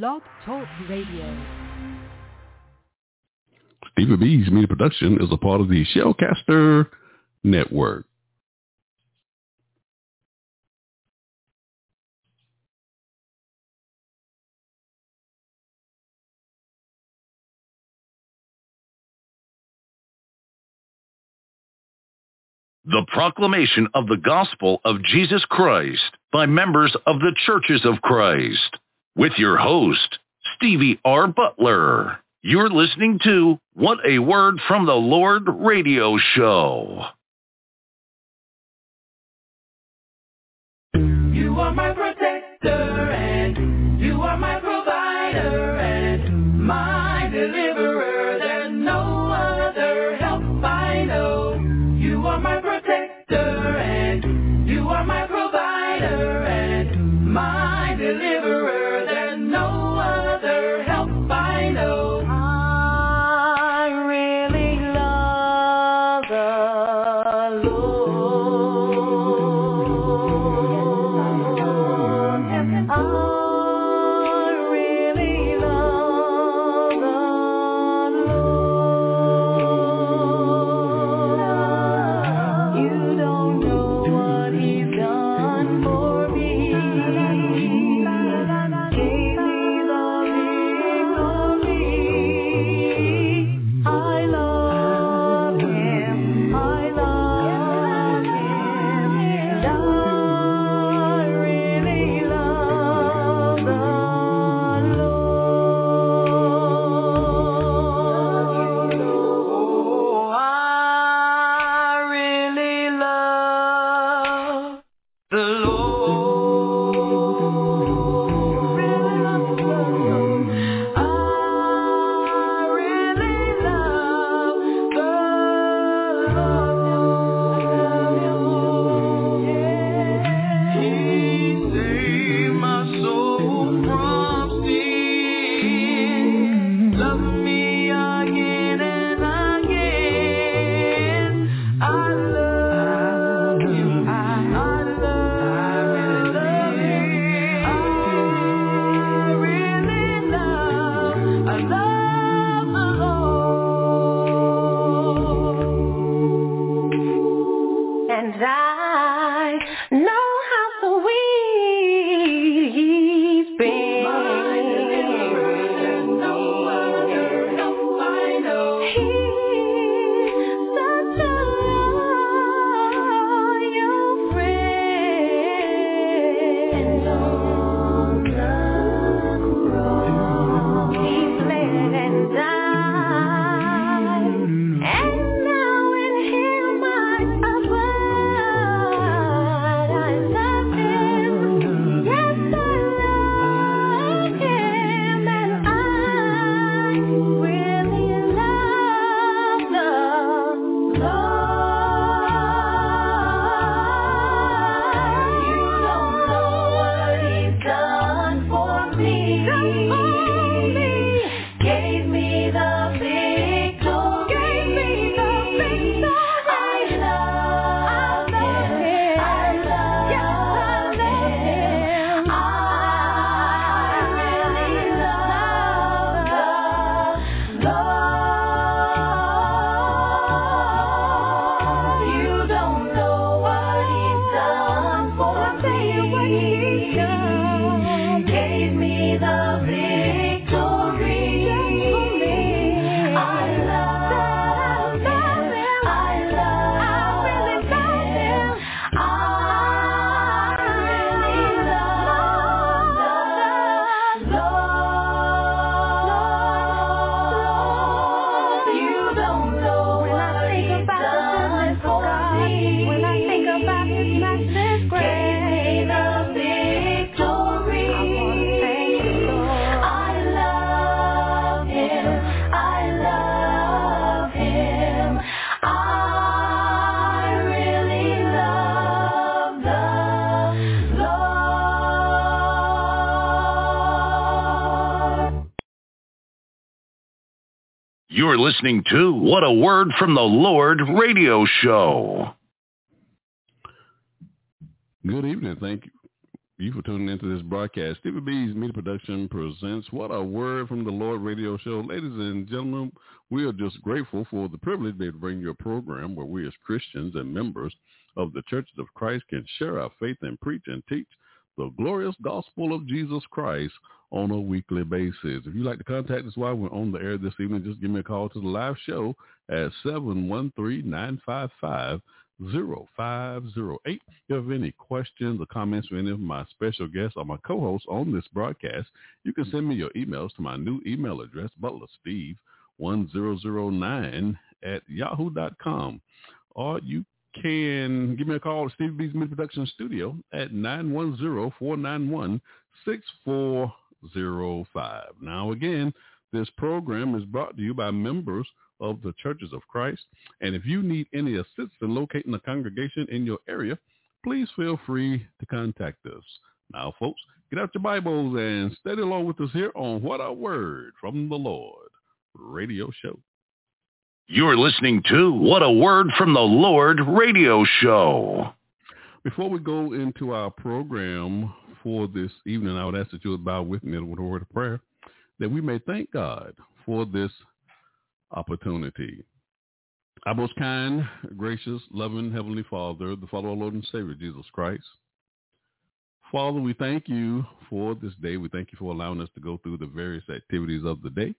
Blog Talk Radio. Stephen B's Media Production is a part of the Shellcaster Network. The proclamation of the gospel of Jesus Christ by members of the churches of Christ with your host, Stevie R. Butler. You're listening to What a Word from the Lord radio show. You're listening to What a Word from the Lord radio show. Good evening. Thank you for tuning into this broadcast. Stephen B's Media Production presents What a Word from the Lord radio show. Ladies and gentlemen, we are just grateful for the privilege they bring you a program where we as Christians and members of the churches of Christ can share our faith and preach and teach the glorious gospel of Jesus Christ on a weekly basis. If you'd like to contact us while we're on the air this evening, just give me a call to the live show at 713-955 0508. If you have any questions or comments for any of my special guests or my co-hosts on this broadcast, you can send me your emails to my new email address, butlersteve1009 at yahoo.com. Or you can give me a call at Steve B's Media Production Studio at 910-491-6405. Now again, this program is brought to you by members of the Churches of Christ. And if you need any assistance in locating a congregation in your area, please feel free to contact us. Now, folks, get out your Bibles and study along with us here on What a Word from the Lord radio show. You're listening to What a Word from the Lord radio show. Before we go into our program for this evening, I would ask that you would bow with me with a word of prayer that we may thank God for this opportunity. Our most kind, gracious, loving Heavenly Father, the Father, our Lord and Savior, Jesus Christ. Father, we thank you for this day. We thank you for allowing us to go through the various activities of the day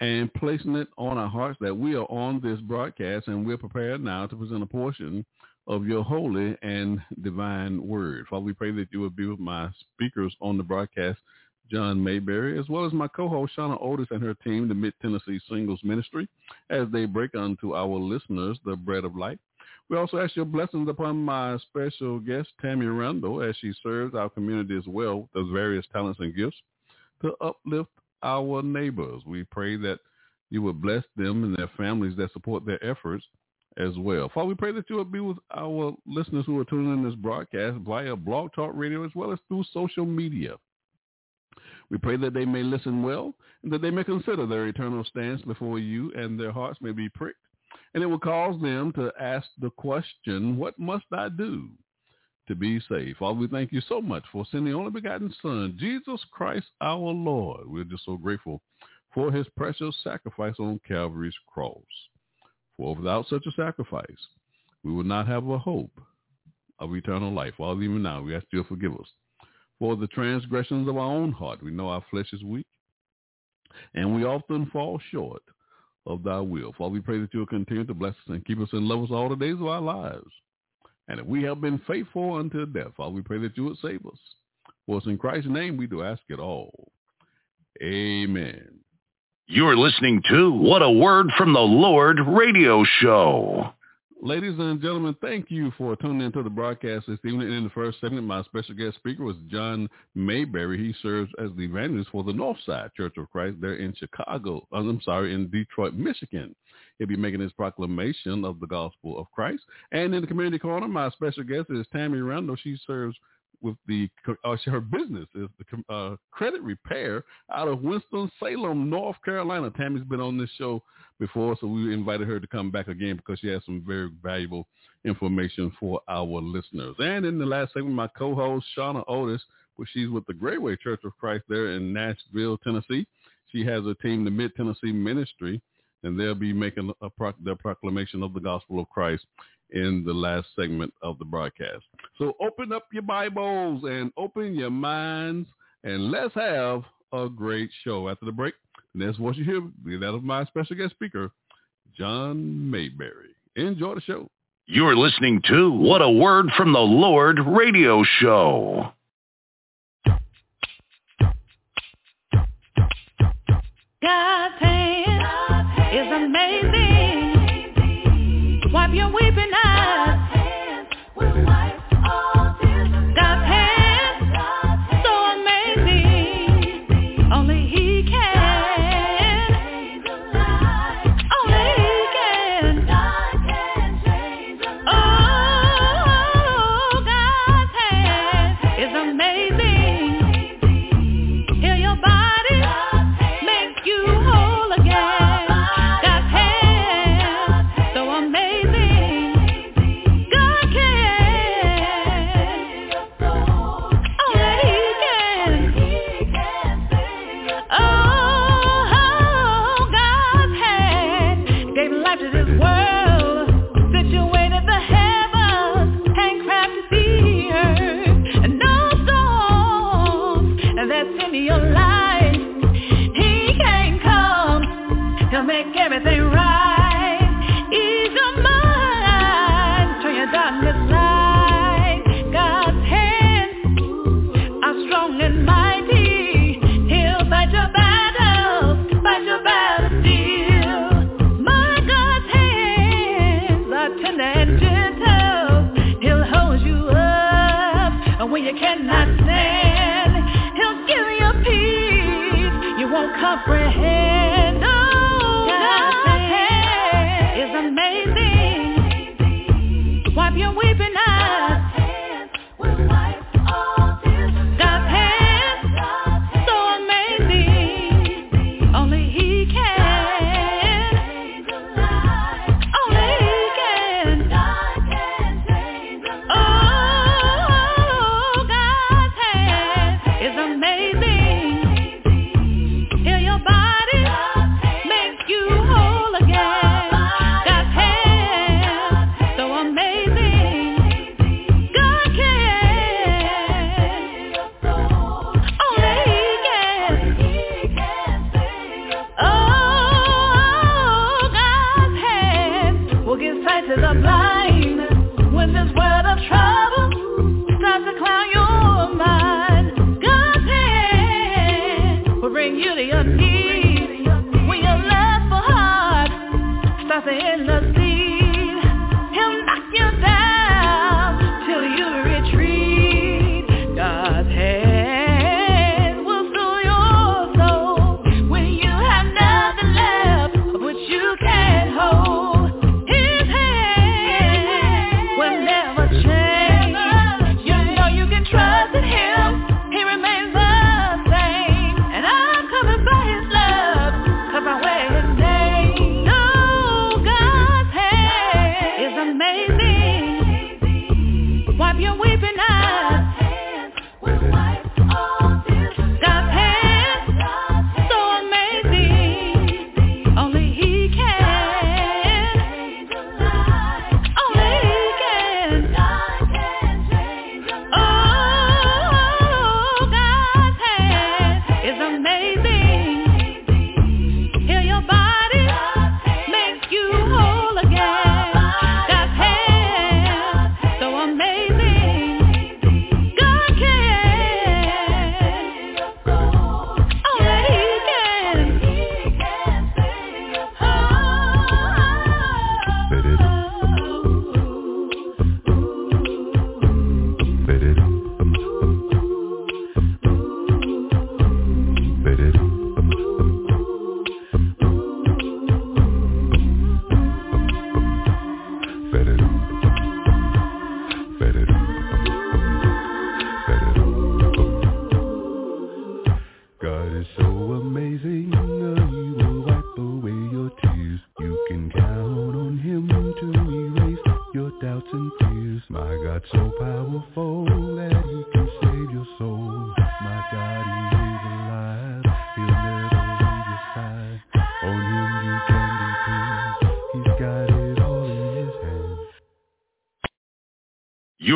and placing it on our hearts that we are on this broadcast and we're prepared now to present a portion of your holy and divine word. Father, we pray that you would be with my speakers on the broadcast John Mayberry, as well as my co-host Shauna Otis and her team, the Mid-Tennessee Singles Ministry, as they break unto our listeners the bread of life. We also ask your blessings upon my special guest, Tammy Randall, as she serves our community as well with various talents and gifts to uplift our neighbors. We pray that you would bless them and their families that support their efforts as well. Father, we pray that you would be with our listeners who are tuning in this broadcast via Blog Talk Radio as well as through social media. We pray that they may listen well and that they may consider their eternal stance before you and their hearts may be pricked. And it will cause them to ask the question, what must I do to be saved? Father, we thank you so much for sending the only begotten Son, Jesus Christ our Lord. We're just so grateful for his precious sacrifice on Calvary's cross. For without such a sacrifice, we would not have a hope of eternal life. Father, even now, we ask you to forgive us for the transgressions of our own heart. We know our flesh is weak, and we often fall short of thy will. Father, we pray that you will continue to bless us and keep us in love us all the days of our lives. And if we have been faithful unto death, Father, we pray that you would save us. For it's in Christ's name we do ask it all. Amen. You're listening to What a Word from the Lord radio show. Ladies and gentlemen, thank you for tuning into the broadcast this evening. In the first segment, my special guest speaker was John Mayberry. He serves as the evangelist for the Northside Church of Christ there in Chicago. Uh, I'm sorry, in Detroit, Michigan. He'll be making his proclamation of the gospel of Christ. And in the community corner, my special guest is Tammy Randall. She serves with the uh, her business is the uh, credit repair out of Winston Salem, North Carolina. Tammy's been on this show before, so we invited her to come back again because she has some very valuable information for our listeners. And in the last segment, my co-host Shauna Otis, which she's with the Graceway Church of Christ there in Nashville, Tennessee. She has a team, the Mid Tennessee Ministry, and they'll be making a pro- their proclamation of the gospel of Christ in the last segment of the broadcast. So open up your Bibles and open your minds and let's have a great show. After the break, the next voice you hear be that of my special guest speaker, John Mayberry. Enjoy the show. You're listening to What a Word from the Lord radio show. God's hand is amazing. Wipe your weeping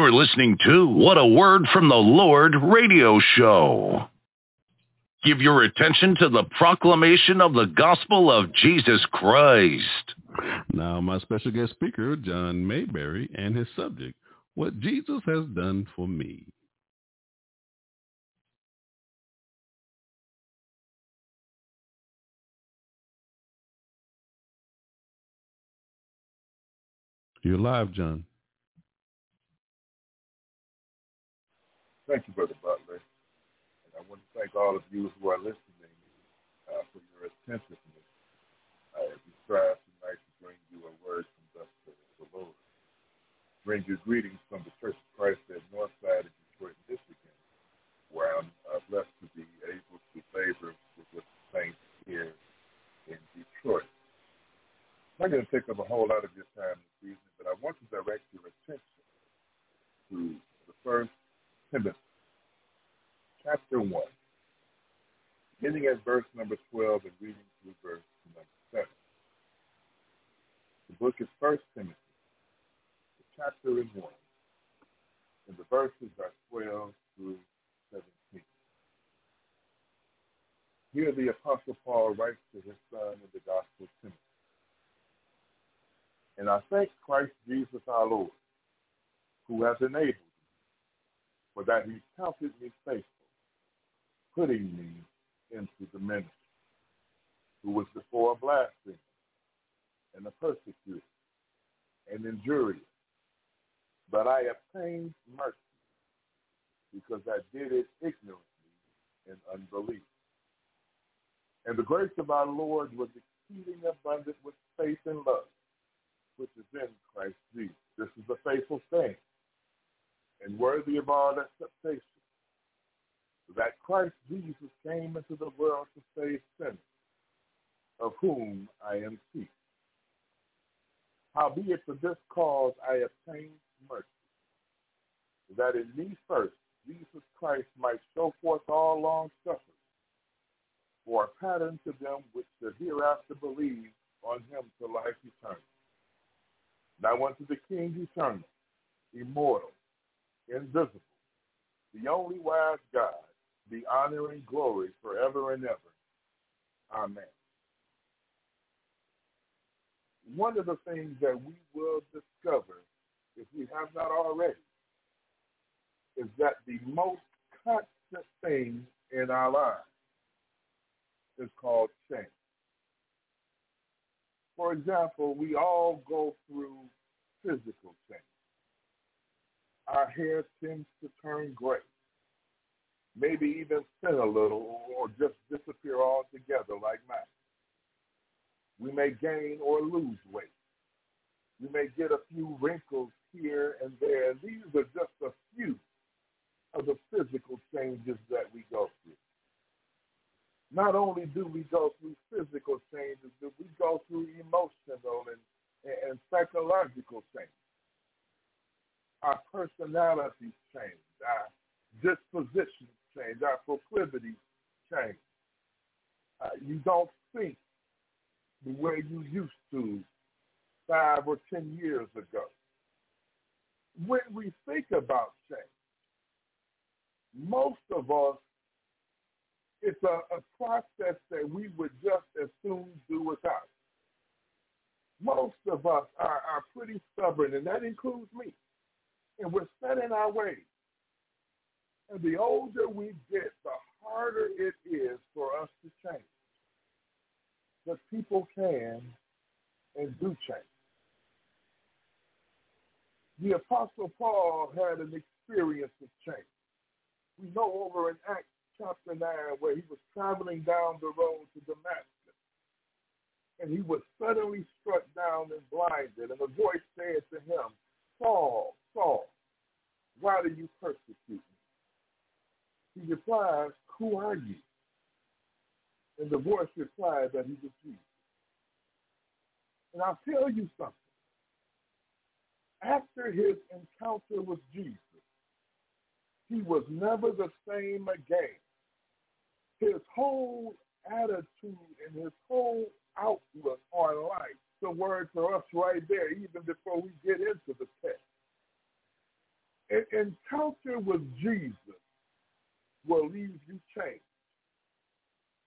You're listening to What a Word from the Lord radio show. Give your attention to the proclamation of the gospel of Jesus Christ. Now, my special guest speaker, John Mayberry, and his subject, What Jesus Has Done for Me. You're live, John. Thank you, Brother Butler. And I want to thank all of you who are listening uh, for your attentiveness uh, as we strive tonight to bring you a word from thus the Lord. Bring you greetings from the Church of Christ at Northside of Detroit, Michigan, where I'm uh, blessed to be able to labor with the saints here in Detroit. I'm not going to take up a whole lot of your time this evening, but I want to direct your attention to the first Timothy, chapter 1, beginning at verse number 12 and reading through verse number 7. The book is First Timothy, the chapter is 1, and the verses are 12 through 17. Here the Apostle Paul writes to his son in the Gospel of Timothy. And I thank Christ Jesus our Lord, who has enabled for that he counted me faithful, putting me into the ministry, who was before a blasphemer and a persecutor and injurious. But I obtained mercy because I did it ignorantly in unbelief. And the grace of our Lord was exceeding abundant with faith and love, which is in Christ Jesus. This is a faithful thing and worthy of all acceptation, that Christ Jesus came into the world to save sinners, of whom I am chief. Howbeit for this cause I obtained mercy, that in me first Jesus Christ might show forth all long suffering, for a pattern to them which should hereafter believe on him to life eternal. Now unto the King eternal, immortal, invisible, the only wise God, be honor and glory forever and ever. Amen. One of the things that we will discover, if we have not already, is that the most constant thing in our lives is called change. For example, we all go through physical change. Our hair tends to turn gray, maybe even thin a little or just disappear altogether like mine. We may gain or lose weight. We may get a few wrinkles here and there. These are just a few of the physical changes that we go through. Not only do we go through physical changes, but we go through emotional and, and psychological changes. Our personalities change, our dispositions change, our proclivities change. Uh, you don't think the way you used to five or ten years ago. When we think about change, most of us, it's a, a process that we would just as soon do without. Most of us are, are pretty stubborn, and that includes me. And we're set in our ways. And the older we get, the harder it is for us to change. But people can and do change. The Apostle Paul had an experience of change we know over in Acts chapter 9 where he was traveling down the road to Damascus. And he was suddenly struck down and blinded. And a voice said to him, Saul, Saul, why do you persecute me? He replies, Who are you? And the voice replied that he was Jesus. And I'll tell you something. After his encounter with Jesus, he was never the same again. His whole attitude and his whole outlook on life, the word for us right there, even before we get into the text. An encounter with Jesus will leave you changed.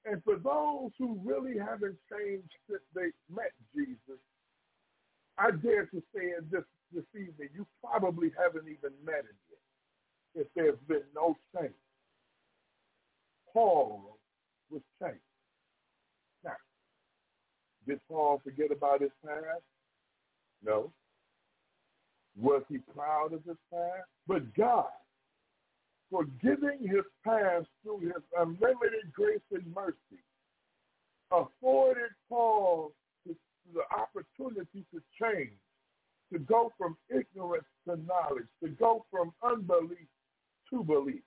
And for those who really haven't changed since they met Jesus, I dare to say in this, this evening, you probably haven't even met him yet if there's been no change. Paul was changed. Now, did Paul forget about his past? No. Was he proud of his past? But God, forgiving his past through his unlimited grace and mercy, afforded Paul the opportunity to change, to go from ignorance to knowledge, to go from unbelief to belief.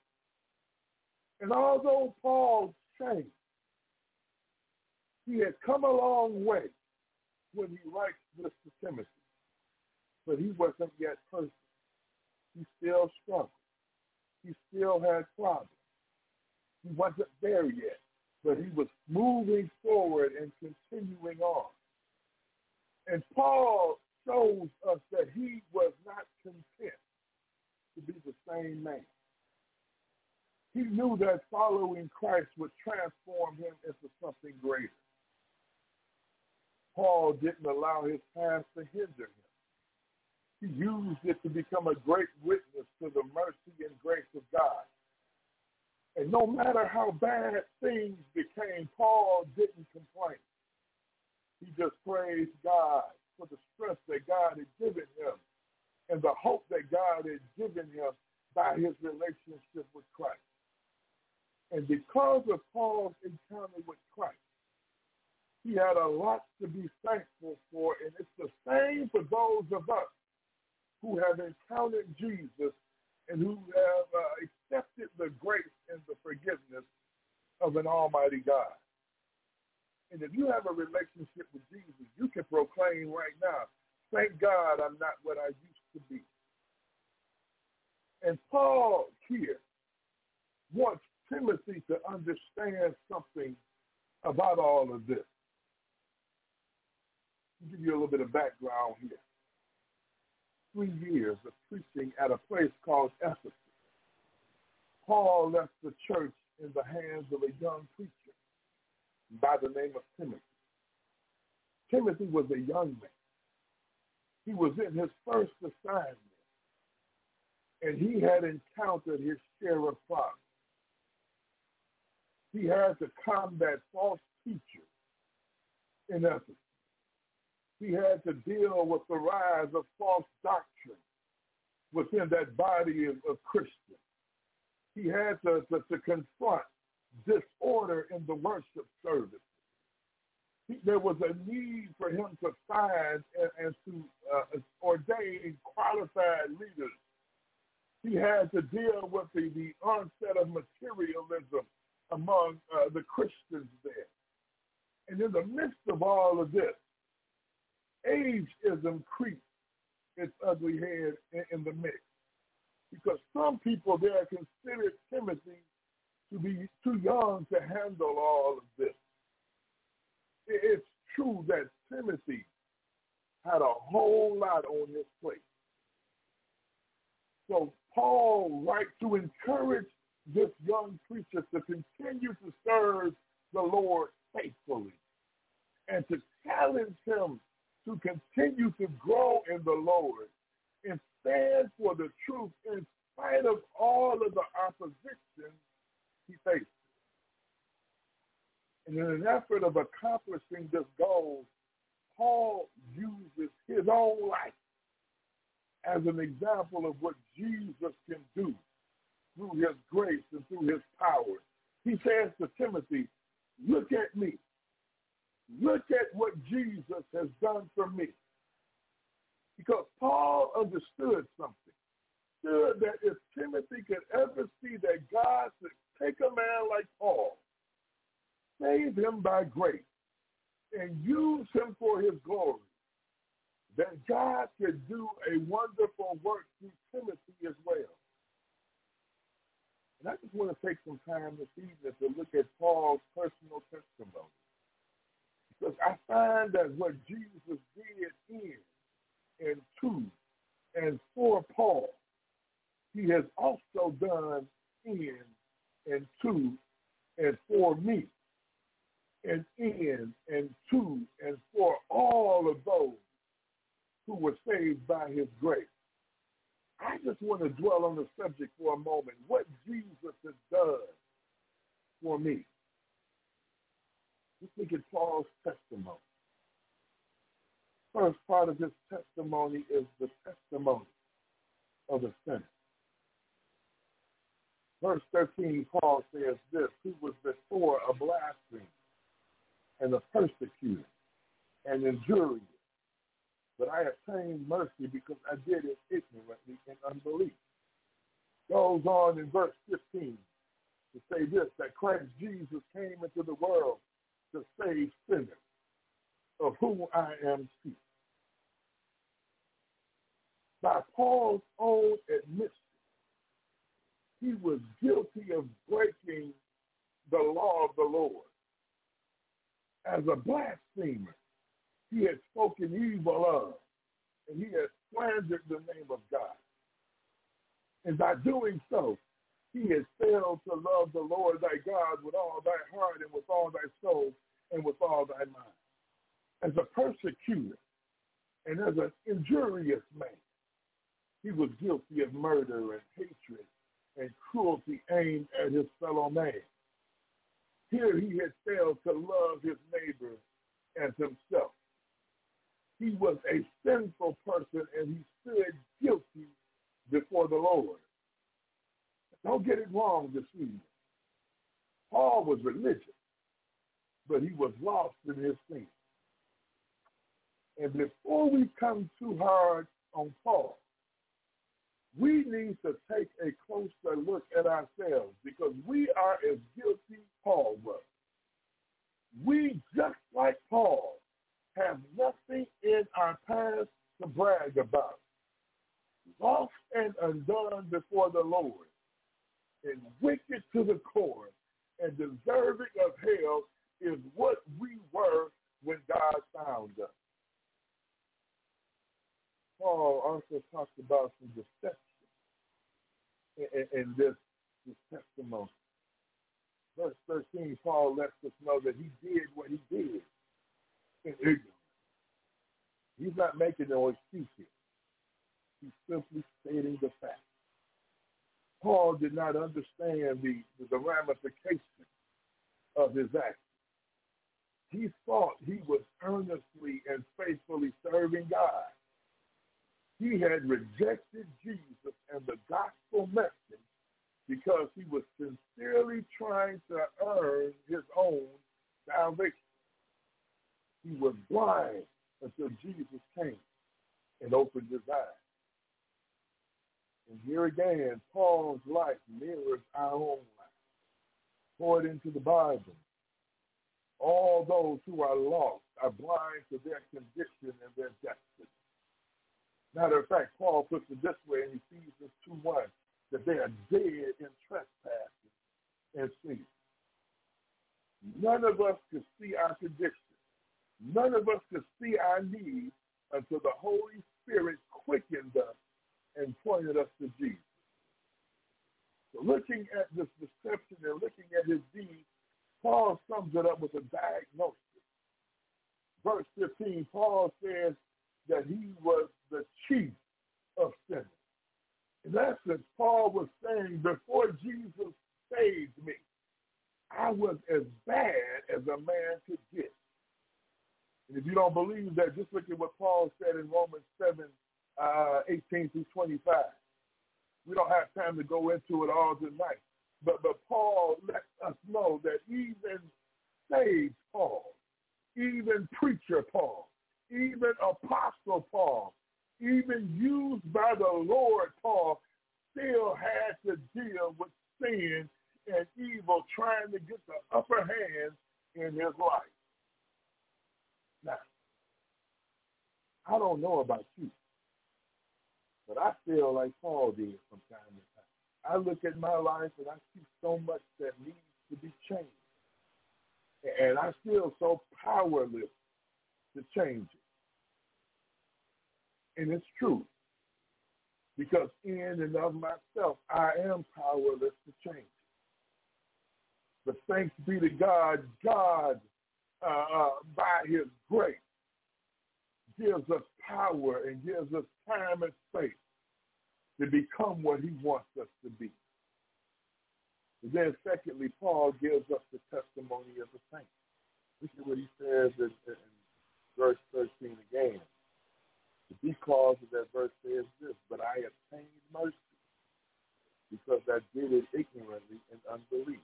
And although Paul changed, he had come a long way when he writes this to Timothy, but he wasn't yet perfect. He still struggled. He still had problems. He wasn't there yet, but he was moving forward and continuing on. And Paul shows us that he was not content to be the same man. He knew that following Christ would transform him into something greater. Paul didn't allow his past to hinder him. Used it to become a great witness to the mercy and grace of God. And no matter how bad things became, Paul didn't complain. He just praised God for the strength that God had given him and the hope that God had given him by his relationship with Christ. And because of Paul's encounter with Christ, he had a lot to be thankful for, and it's the same for those of us who have encountered Jesus and who have uh, accepted the grace and the forgiveness of an almighty God. And if you have a relationship with Jesus, you can proclaim right now, thank God I'm not what I used to be. And Paul here wants Timothy to understand something about all of this. Give you a little bit of background here. Three years of preaching at a place called Ephesus. Paul left the church in the hands of a young preacher by the name of Timothy. Timothy was a young man. He was in his first assignment, and he had encountered his share of problems. He had to combat false teachers in Ephesus. He had to deal with the rise of false doctrine within that body of, of Christians. He had to, to, to confront disorder in the worship service. He, there was a need for him to find and, and to uh, ordain qualified leaders. He had to deal with the, the onset of materialism among uh, the Christians there. And in the midst of all of this, ageism creeps its ugly head in, in the mix. Because some people there consider Timothy to be too young to handle all of this. It's true that Timothy had a whole lot on his plate. So Paul writes to encourage this young preacher to continue to serve the Lord faithfully and to challenge him to continue to grow in the Lord and stand for the truth in spite of all of the opposition he faces. And in an effort of accomplishing this goal, Paul uses his own life as an example of what Jesus can do through his grace and through his power. He says to Timothy, look at me. Look at what Jesus has done for me. Because Paul understood something. Understood that if Timothy could ever see that God could take a man like Paul, save him by grace, and use him for his glory, that God could do a wonderful work through Timothy as well. And I just want to take some time this evening to look at Paul's personal testimony. Because I find that what Jesus did in and to and for Paul, he has also done in and to and for me and in and to and for all of those who were saved by his grace. I just want to dwell on the subject for a moment. What Jesus has done for me. Look at Paul's testimony. First part of his testimony is the testimony of the sinner. Verse 13, Paul says this, who was before a blasphemer and a persecutor and injurious, but I obtained mercy because I did it ignorantly in unbelief. Goes on in verse 15 to say this, that Christ Jesus came into the world to save sinners, of whom I am chief. By Paul's own admission, he was guilty of breaking the law of the Lord. As a blasphemer, he had spoken evil of, and he had slandered the name of God. And by doing so, he had failed to love the Lord thy God with all thy heart and with all thy soul and with all thy mind. As a persecutor and as an injurious man, he was guilty of murder and hatred and cruelty aimed at his fellow man. Here he had failed to love his neighbor as himself. He was a sinful person and he stood guilty before the Lord. Don't get it wrong this evening. Paul was religious, but he was lost in his sin. And before we come too hard on Paul, we need to take a closer look at ourselves because we are as guilty Paul was. We, just like Paul, have nothing in our past to brag about. Lost and undone before the Lord, and wicked to the core, and deserving of hell is what we were when God found us. Paul also talks about some deception in, in this, this testimony. Verse 13, Paul lets us know that he did what he did in ignorance. He's not making no excuses. He's simply stating the fact. Paul did not understand the, the ramifications of his actions. He thought he was earnestly and faithfully serving God. He had rejected Jesus and the gospel message because he was sincerely trying to earn his own salvation. He was blind until Jesus came and opened his eyes. And here again, Paul's life mirrors our own life. According into the Bible, all those who are lost are blind to their condition and their destiny. Matter of fact, Paul puts it this way in Ephesians 2 1 that they are dead in trespasses and sin. None of us could see our condition. None of us could see our need until the Holy Spirit quickened us and pointed us to Jesus. So looking at this deception and looking at his deed, Paul sums it up with a diagnosis. Verse 15, Paul says that he was the chief of sinners. In essence, Paul was saying, before Jesus saved me, I was as bad as a man could get. And if you don't believe that, just look at what Paul said in Romans 7, uh, 18 through 25. We don't have time to go into it all tonight. But, but Paul lets us know that even saved Paul, even preacher Paul, even apostle Paul, even used by the Lord Paul, still had to deal with sin and evil trying to get the upper hand in his life. Now, I don't know about you, but I feel like Paul did from time to time. I look at my life and I see so much that needs to be changed. And I feel so powerless to change it. And it's true. Because in and of myself, I am powerless to change it. But thanks be to God, God, uh, uh, by his grace, gives us power and gives us time and space to become what he wants us to be. And then secondly, Paul gives us the testimony of the saints. Look at what he says in, in verse 13 again. The B clause of that verse says this, but I obtained mercy because I did it ignorantly in unbelief.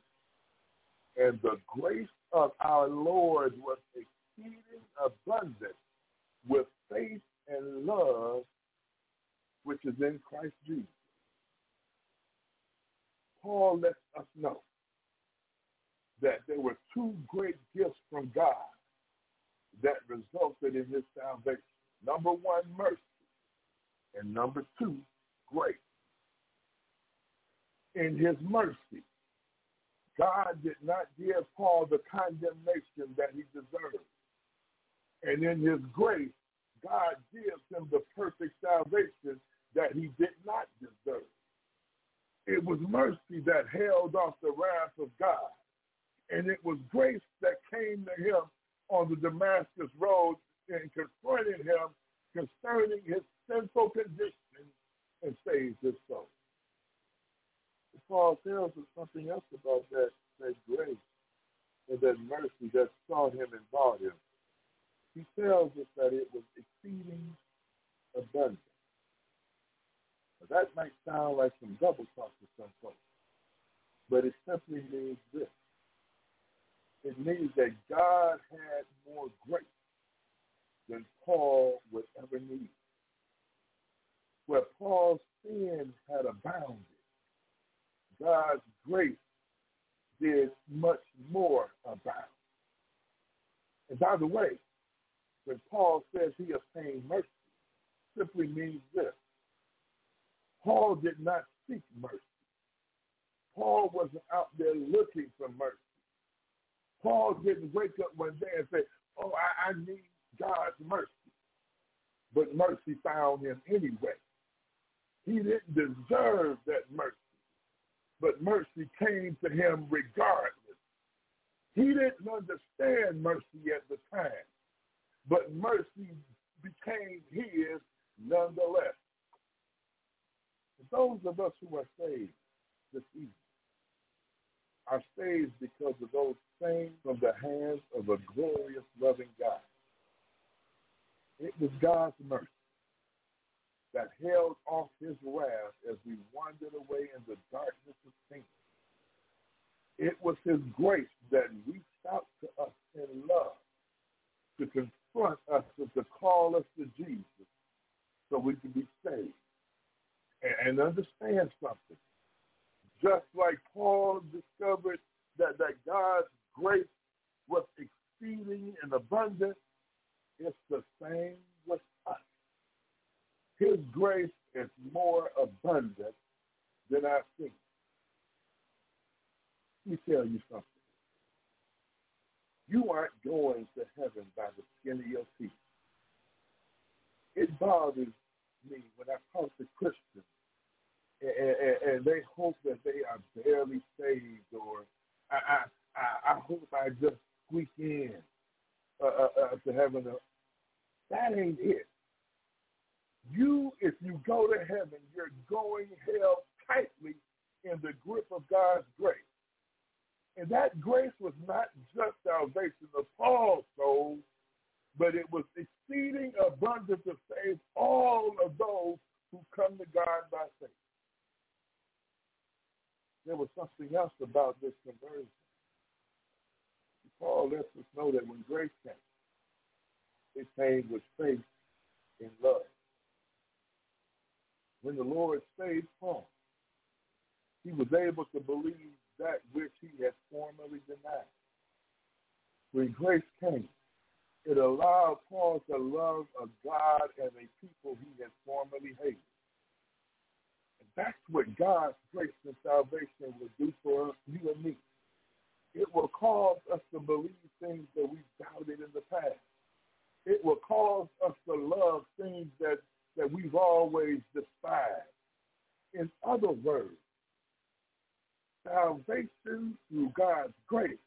And the grace of our Lord was exceeding abundant with faith and love which is in Christ Jesus. Paul lets us know that there were two great gifts from God that resulted in his salvation. Number one, mercy. And number two, grace. In his mercy, God did not give Paul the condemnation that he deserved. And in his grace, God gives him the perfect salvation that he did not deserve. It was mercy that held off the wrath of God. And it was grace that came to him on the Damascus road and confronted him concerning his sinful condition and saved his soul. Paul tells us something else about that, that grace and that mercy that saw him and bought him. He tells us that it was exceeding abundant. Now, that might sound like some double talk to some folks, but it simply means this. It means that God had more grace than Paul would ever need. Where Paul's sin had abounded, God's grace did much more abound. And by the way, when Paul says he obtained mercy, simply means this. Paul did not seek mercy. Paul wasn't out there looking for mercy. Paul didn't wake up one day and say, oh, I, I need God's mercy. But mercy found him anyway. He didn't deserve that mercy, but mercy came to him regardless. He didn't understand mercy at the time, but mercy became his nonetheless. Those of us who are saved this evening are saved because of those things from the hands of a glorious, loving God. It was God's mercy that held off his wrath as we wandered away in the darkness of sin. It was his grace that reached out to us in love to confront us and to call us to Jesus so we can be saved. And, and understand something. Just like Paul discovered that, that God's grace was exceeding and abundant, it's the same with us. His grace is more abundant than our sin. Let me tell you something. You aren't going to heaven by the skin of your teeth. It bothers me when I talk to Christians and, and, and they hope that they are barely saved or I, I, I hope I just squeak in uh, uh, uh, to heaven. That ain't it. You, if you go to heaven, you're going held tightly in the grip of God's grace. And that grace was not just salvation of Paul's soul, but it was exceeding abundant to save all of those who come to God by faith. There was something else about this conversion. Paul lets us know that when grace came, it came with faith and love. When the Lord saved Paul, he was able to believe that which he had formerly denied. When grace came, it allowed Paul to love a God and a people he had formerly hated. And that's what God's grace and salvation will do for you and me. It will cause us to believe things that we doubted in the past. It will cause us to love things that, that we've always despised. In other words, salvation through God's grace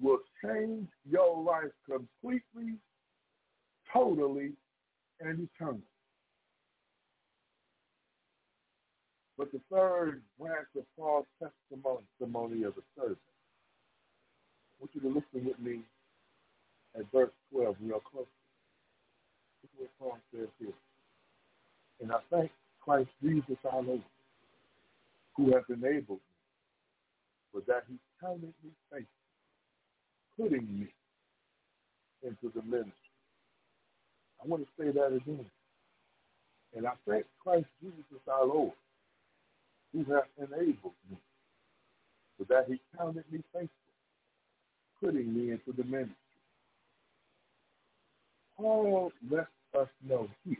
will change your life completely, totally, and eternally. But the third branch of Paul's testimony, of the servant, I want you to listen with me at verse 12 real. This is what Paul says here. And I thank Christ Jesus our Lord, who has enabled me, for that he counted me faithful, putting me into the ministry. I want to say that again. And I thank Christ Jesus our Lord, who has enabled me, for that he counted me faithful, putting me into the ministry. Paul lets us know here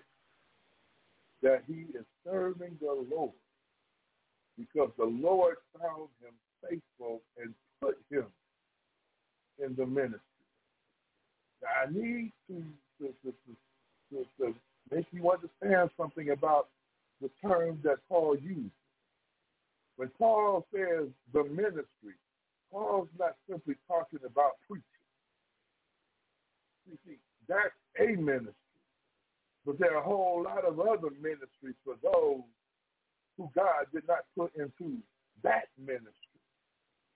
that he is serving the Lord because the Lord found him faithful and put him in the ministry. I need to, to, to, to, to make you understand something about the term that Paul used. When Paul says the ministry, Paul's not simply talking about preaching. You see, that's a ministry. But there are a whole lot of other ministries for those who God did not put into that ministry.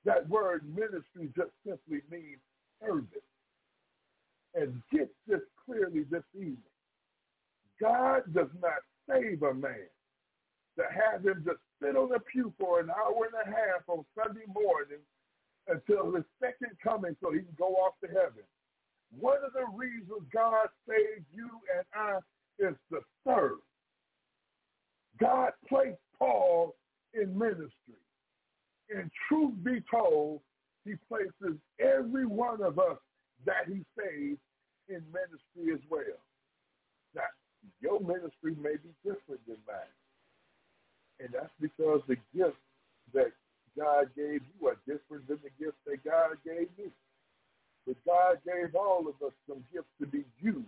That word ministry just simply means service. And get this clearly this evening. God does not save a man to have him just sit on the pew for an hour and a half on Sunday morning until his second coming so he can go off to heaven. One of the reasons God saved you and I is to serve. God placed Paul in ministry. And truth be told, he places every one of us that he saves in ministry as well. Now, your ministry may be different than mine. And that's because the gifts that God gave you are different than the gifts that God gave me. But God gave all of us some gifts to be used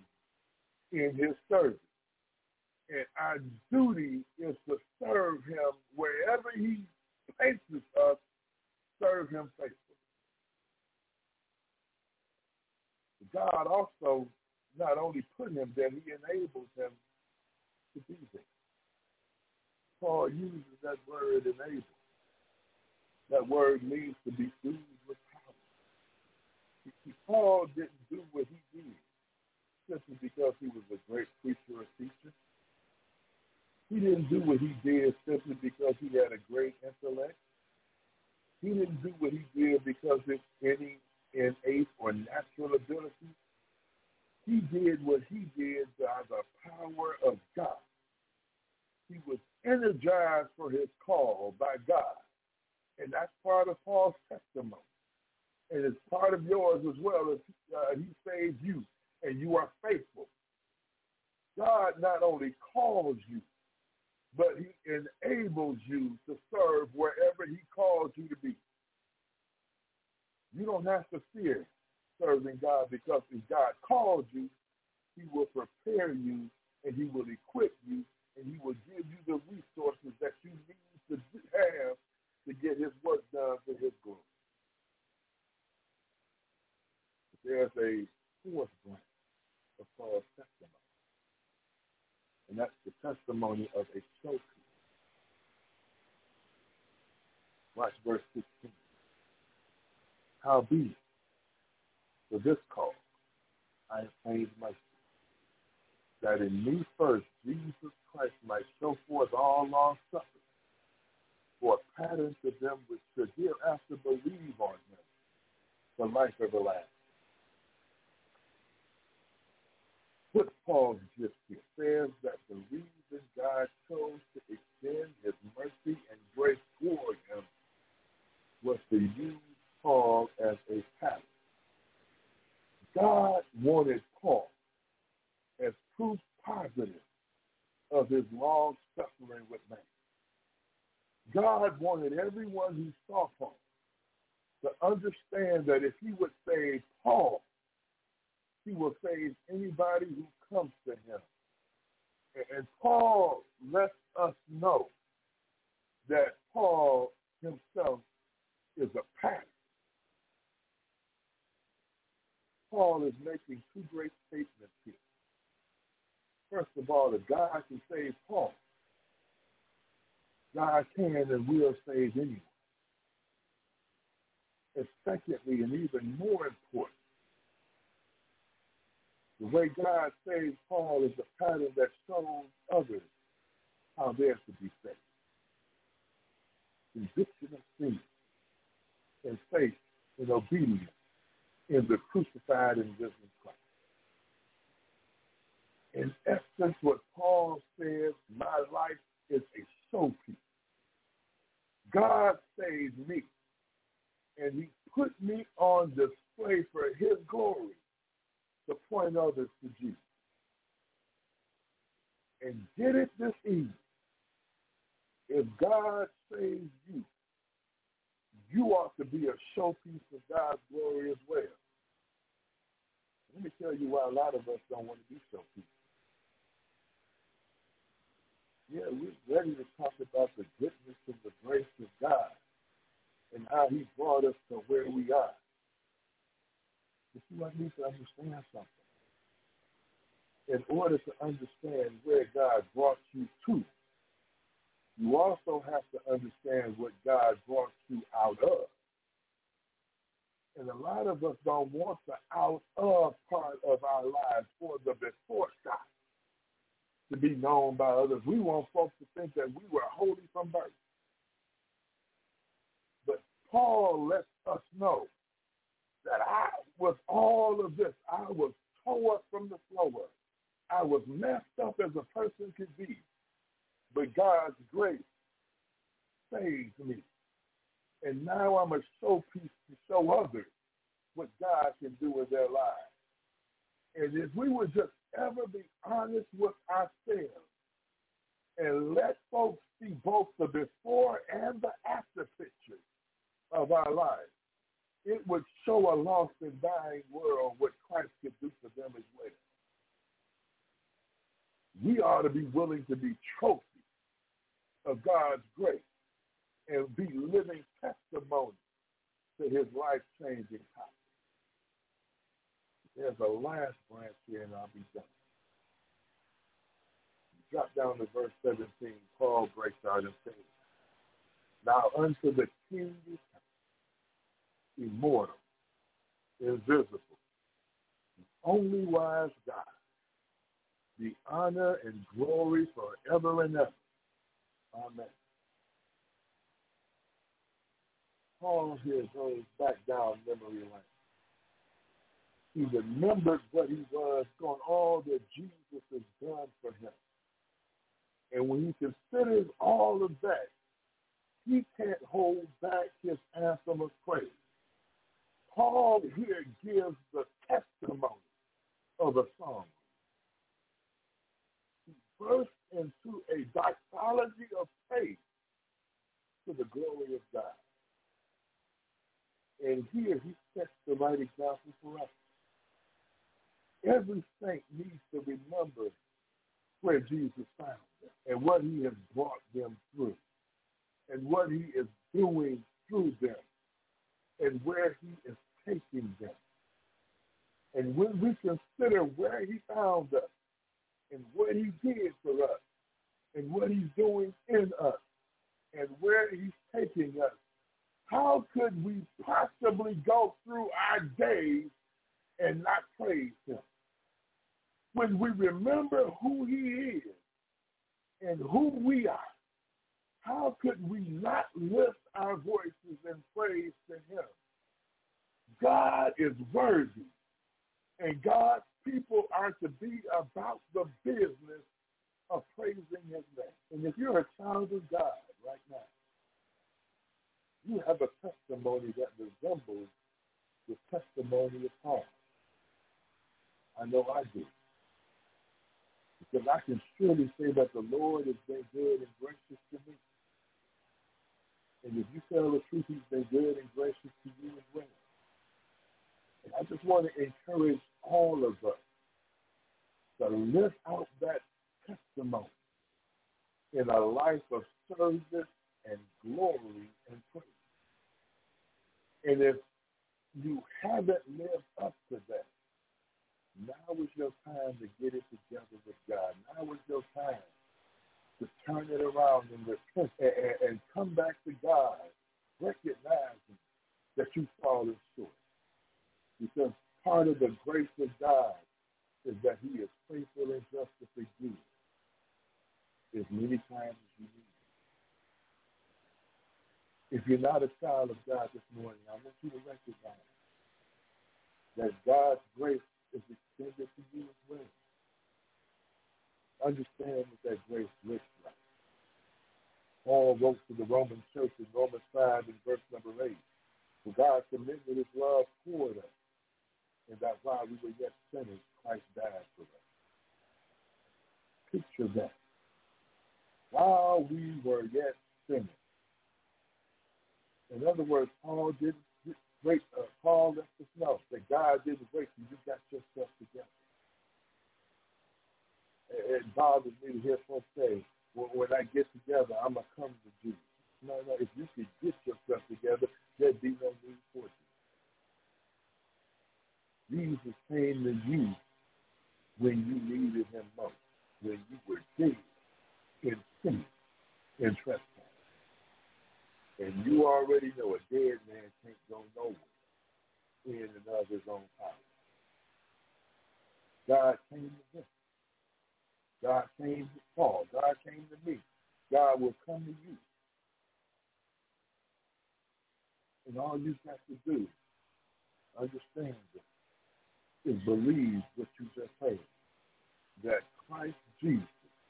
in his service. And our duty is to serve him wherever he places us, serve him faithfully. God also not only put him there, he enables him to be there. Paul uses that word enable. That word means to be filled with power. See, Paul didn't do what he did simply because he was a great preacher or teacher. He didn't do what he did simply because he had a great intellect. He didn't do what he did because of any innate or natural ability. He did what he did by the power of God. He was energized for his call by God. And that's part of Paul's testimony. And it's part of yours as well as uh, he saves you and you are faithful. God not only calls you, but he enables you to serve wherever he calls you to be. You don't have to fear serving God because if God calls you, he will prepare you and he will equip you and he will give you the resources that you need to have to get his work done for his glory. There's a fourth branch of testimony, and that's the testimony of a choker. Watch verse 16. Howbeit, for this cause I obtained mercy, that in me first Jesus Christ might show forth all long suffering for a pattern to them which should hereafter believe on him for life everlasting. Paul's just says that the reason God chose to extend his mercy and grace toward him was to use Paul as a pattern. God wanted Paul as proof positive of his long suffering with man. God wanted everyone who saw Paul to understand that if he would he will save anybody who comes to him. And Paul lets us know that Paul himself is a pattern. Paul is making two great statements here. First of all, that God can save Paul, God can and will save anyone. And secondly, and even more important, the way God saved Paul is a pattern that shows others how they're to be saved. Conviction of sin and faith and obedience in the crucified and risen Christ. In essence, what Paul says, my life is a showpiece. God saved me, and he put me on display for his glory to point others to Jesus. And get it this evening. If God saves you, you ought to be a showpiece of God's glory as well. Let me tell you why a lot of us don't want to be showpiece. Yeah, we're ready to talk about the goodness and the grace of God and how he brought us to where we are. But you might need to understand something. In order to understand where God brought you to, you also have to understand what God brought you out of. And a lot of us don't want the out of part of our lives or the before God to be known by others. We want folks to think that we were holy from birth. But Paul lets us know that I was all of this. I was tore up from the floor. I was messed up as a person could be. But God's grace saved me. And now I'm a showpiece to show others what God can do in their lives. And if we would just ever be honest with ourselves and let folks see both the before and the after pictures of our lives, it would show a lost and dying world what Christ could do for them as well. We ought to be willing to be trophies of God's grace and be living testimony to his life-changing power. There's a last branch here, and I'll be done. Drop down to verse 17. Paul breaks out and says, Now unto the King immortal, invisible, the only wise God, the honor and glory forever and ever. Amen. Paul here goes back down memory lane. He remembered what he was going, all that Jesus has done for him. And when he considers all of that, he can't hold back his anthem of praise. Paul here gives the testimony of the song. He bursts into a doxology of faith to the glory of God. And here he sets the right example for us. Every saint needs to remember where Jesus found them and what he has brought them through and what he is doing through them and where he is taking them. And when we consider where he found us and what he did for us and what he's doing in us and where he's taking us, how could we possibly go through our days and not praise him? When we remember who he is and who we are, how could we not lift our voices in praise to him? God is worthy, and God's people are to be about the business of praising his name. And if you're a child of God right now, you have a testimony that resembles the testimony of Paul. I know I do. Because I can surely say that the Lord has been good and gracious to me. And if you tell the truth, he's been good and gracious to you as well. And I just want to encourage all of us to live out that testimony in a life of service and glory and praise. And if you haven't lived up to that, now is your time to get it together with God. Now is your time to turn it around and and, and come back to God, recognizing that you've fallen short. Because part of the grace of God is that he is faithful and just to forgive as many times as you need. If you're not a child of God this morning, I want you to recognize that God's grace is extended to you as well. Understand what that grace looks like. Paul wrote to the Roman church in Romans 5 and verse number 8. For God commended his love toward us, and that while we were yet sinners, Christ died for us. Picture that. While we were yet sinners. In other words, Paul didn't wait. Uh, Paul lets us know that God didn't wait till you got yourself together. It, bothers me to hear folks say, when, when I get together, I'm going to come to Jesus. No, no, if you could get yourself together, there'd be no need for you. Jesus came to you when you needed him most, when you were dead in sin and trespass. And you already know a dead man can't go nowhere in and of his own power. God came to him. God came to Paul. God came to me. God will come to you. And all you've got to do, understand it, is believe what you just heard. That Christ Jesus,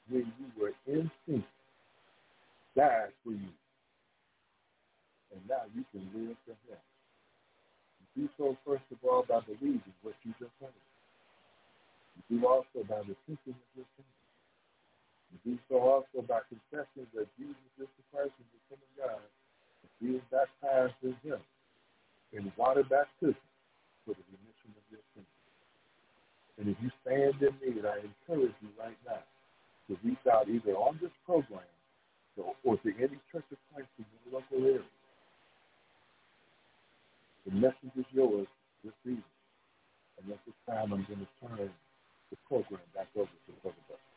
when you were in sin, died for you. And now you can live for him. You do so, first of all, by believing what you just heard. You do also by the repenting of your sins. Do so also by confessing that Jesus is the Christ and the Son of God being baptized in him in water baptism for the remission of your sins. And if you stand in need, I encourage you right now to reach out either on this program or to any church of Christ in your local area. The message is yours this evening. And at this time, I'm going to turn the program back over to Brother Buck.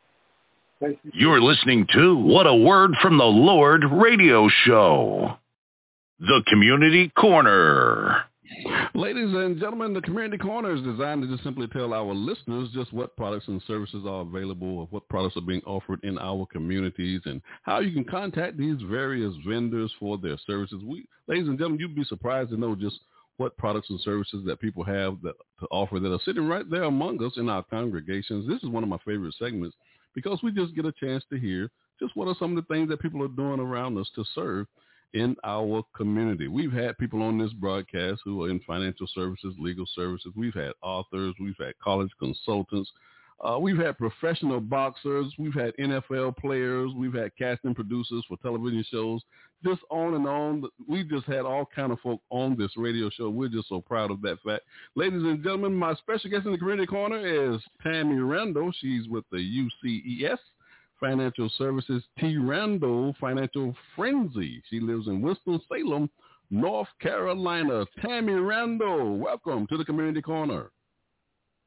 You're listening to What a Word from the Lord radio show. The Community Corner. Ladies and gentlemen, the Community Corner is designed to just simply tell our listeners just what products and services are available, or what products are being offered in our communities, and how you can contact these various vendors for their services. We, ladies and gentlemen, you'd be surprised to know just what products and services that people have that, to offer that are sitting right there among us in our congregations. This is one of my favorite segments because we just get a chance to hear just what are some of the things that people are doing around us to serve in our community. We've had people on this broadcast who are in financial services, legal services. We've had authors. We've had college consultants. Uh, we've had professional boxers. We've had NFL players. We've had casting producers for television shows. Just on and on. We've just had all kind of folk on this radio show. We're just so proud of that fact. Ladies and gentlemen, my special guest in the community corner is Tammy Randall. She's with the UCES. Financial Services, T. Randall Financial Frenzy. She lives in Winston-Salem, North Carolina. Tammy Randall, welcome to the Community Corner.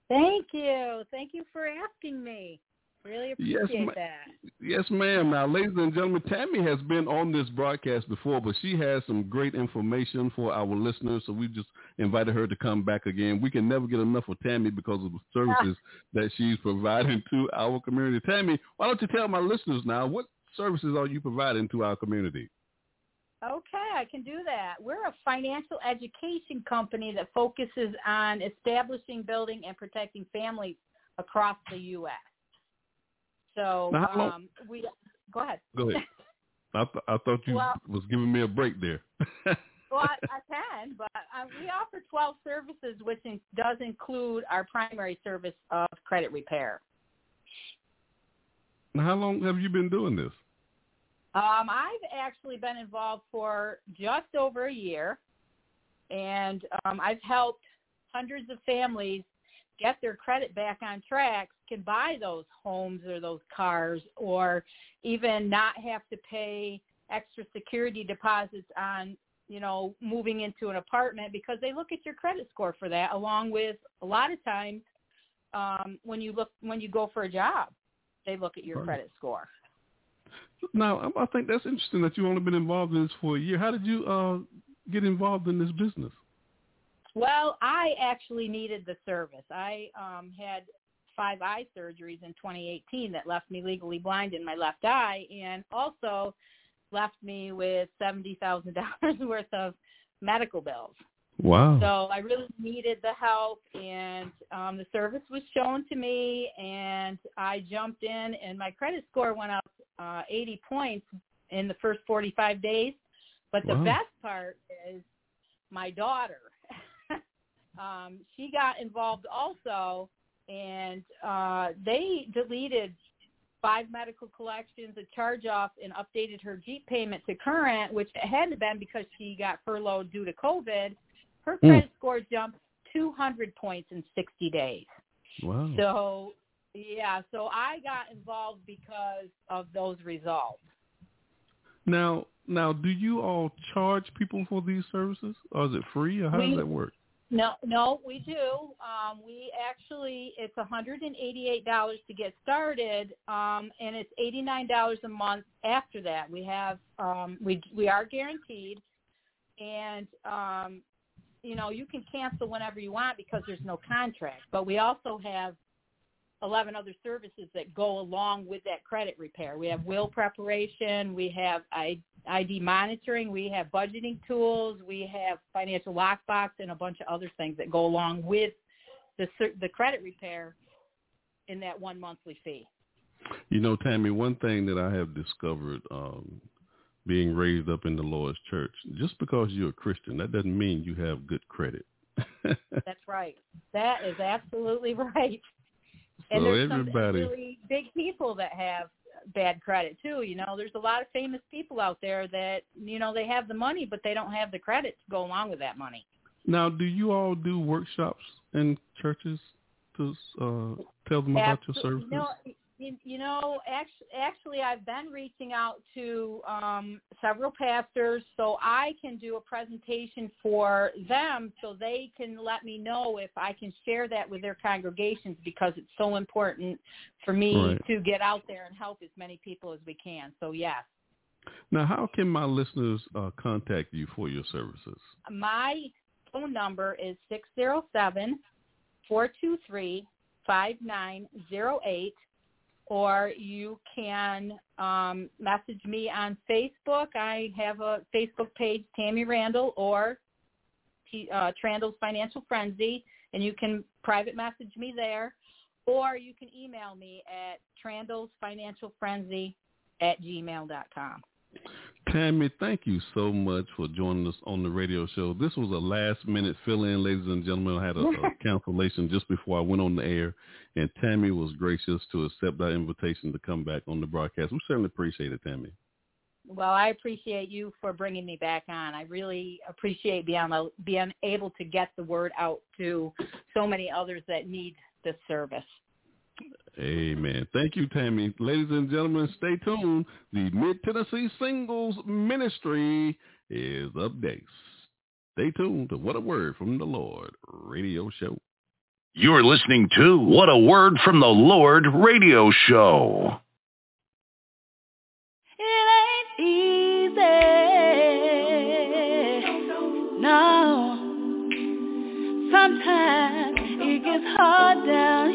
Thank you. Thank you for asking me. Really appreciate yes, ma- that. Yes, ma'am. Now, ladies and gentlemen, Tammy has been on this broadcast before, but she has some great information for our listeners, so we just invited her to come back again. We can never get enough of Tammy because of the services that she's providing to our community. Tammy, why don't you tell my listeners now, what services are you providing to our community? Okay, I can do that. We're a financial education company that focuses on establishing, building, and protecting families across the U.S. So Now, um, we go ahead. Go ahead. I, th- I thought you Well- was giving me a break there. Well, I, I can, but uh, we offer 12 services, which in, does include our primary service of credit repair. now, how long have you been doing this? Um, I've actually been involved for just over a year, and um, I've helped hundreds of families get their credit back on track, can buy those homes or those cars, or even not have to pay extra security deposits on, you know, moving into an apartment because they look at your credit score for that, along with a lot of times um, when you look when you go for a job, they look at your Right. credit score. Now, I think that's interesting that you've only been involved in this for a year. How did you uh, get involved in this business? Well, I actually needed the service. I um, had five eye surgeries in 2018 that left me legally blind in my left eye, and also left me with seventy thousand dollars worth of medical bills. Wow. So I really needed the help, and um, the service was shown to me, and I jumped in, and my credit score went up uh, 80 points in the first 45 days. But the Wow. best part is my daughter. um, she got involved also, and uh, they deleted five medical collections, a charge off, and updated her Jeep payment to current, which it hadn't been because she got furloughed due to COVID. Her Mm. credit score jumped 200 points in 60 days. wow. So Yeah, so I got involved because of those results. Now, now, do you all charge people for these services, or is it free, or how We- does that work? No, no, we do. Um, we actually, it's $188 to get started, um, and it's $89 a month after that. We have, um, we we are guaranteed, and um, you know you can cancel whenever you want because there's no contract. But we also have 11 other services that go along with that credit repair. We have will preparation, we have ID monitoring, we have budgeting tools, we have financial lockbox, and a bunch of other things that go along with the the credit repair in that one monthly fee. You know, Tammy, one thing that I have discovered um, being raised up in the Lord's church, just because you're a Christian, that doesn't mean you have good credit. That's right. That is absolutely right. And so there's everybody, some really big people that have bad credit too. You know, there's a lot of famous people out there that you know they have the money, but they don't have the credit to go along with that money. now, do you all do workshops in churches to uh, tell them about your services? You know, you, you know, actually, actually, I've been reaching out to um, several pastors so I can do a presentation for them so they can let me know if I can share that with their congregations because it's so important for me Right. to get out there and help as many people as we can. So yes, Now, how can my listeners uh, contact you for your services? my phone number is six zero seven four two three five nine zero eight or you can um, message me on Facebook. I have a Facebook page, Tammy Randall, or T- uh, Trandall's Financial Frenzy, and you can private message me there, or you can email me at Trandall's Financial Frenzy at gmail.com. Tammy, thank you so much for joining us on the radio show. This was a last minute fill in, ladies and gentlemen. I had a, a cancellation just before I went on the air, and Tammy was gracious to accept our invitation to come back on the broadcast. We certainly appreciate it, Tammy. Well, I appreciate you for bringing me back on. I really appreciate being being able to get the word out to so many others that need this service. Amen. Thank you, Tammy. Ladies and gentlemen, stay tuned. The Mid Tennessee Singles Ministry is up next. Stay tuned to What a Word from the Lord radio show. You're listening to What a Word from the Lord radio show. It ain't easy. No. Sometimes it gets hard down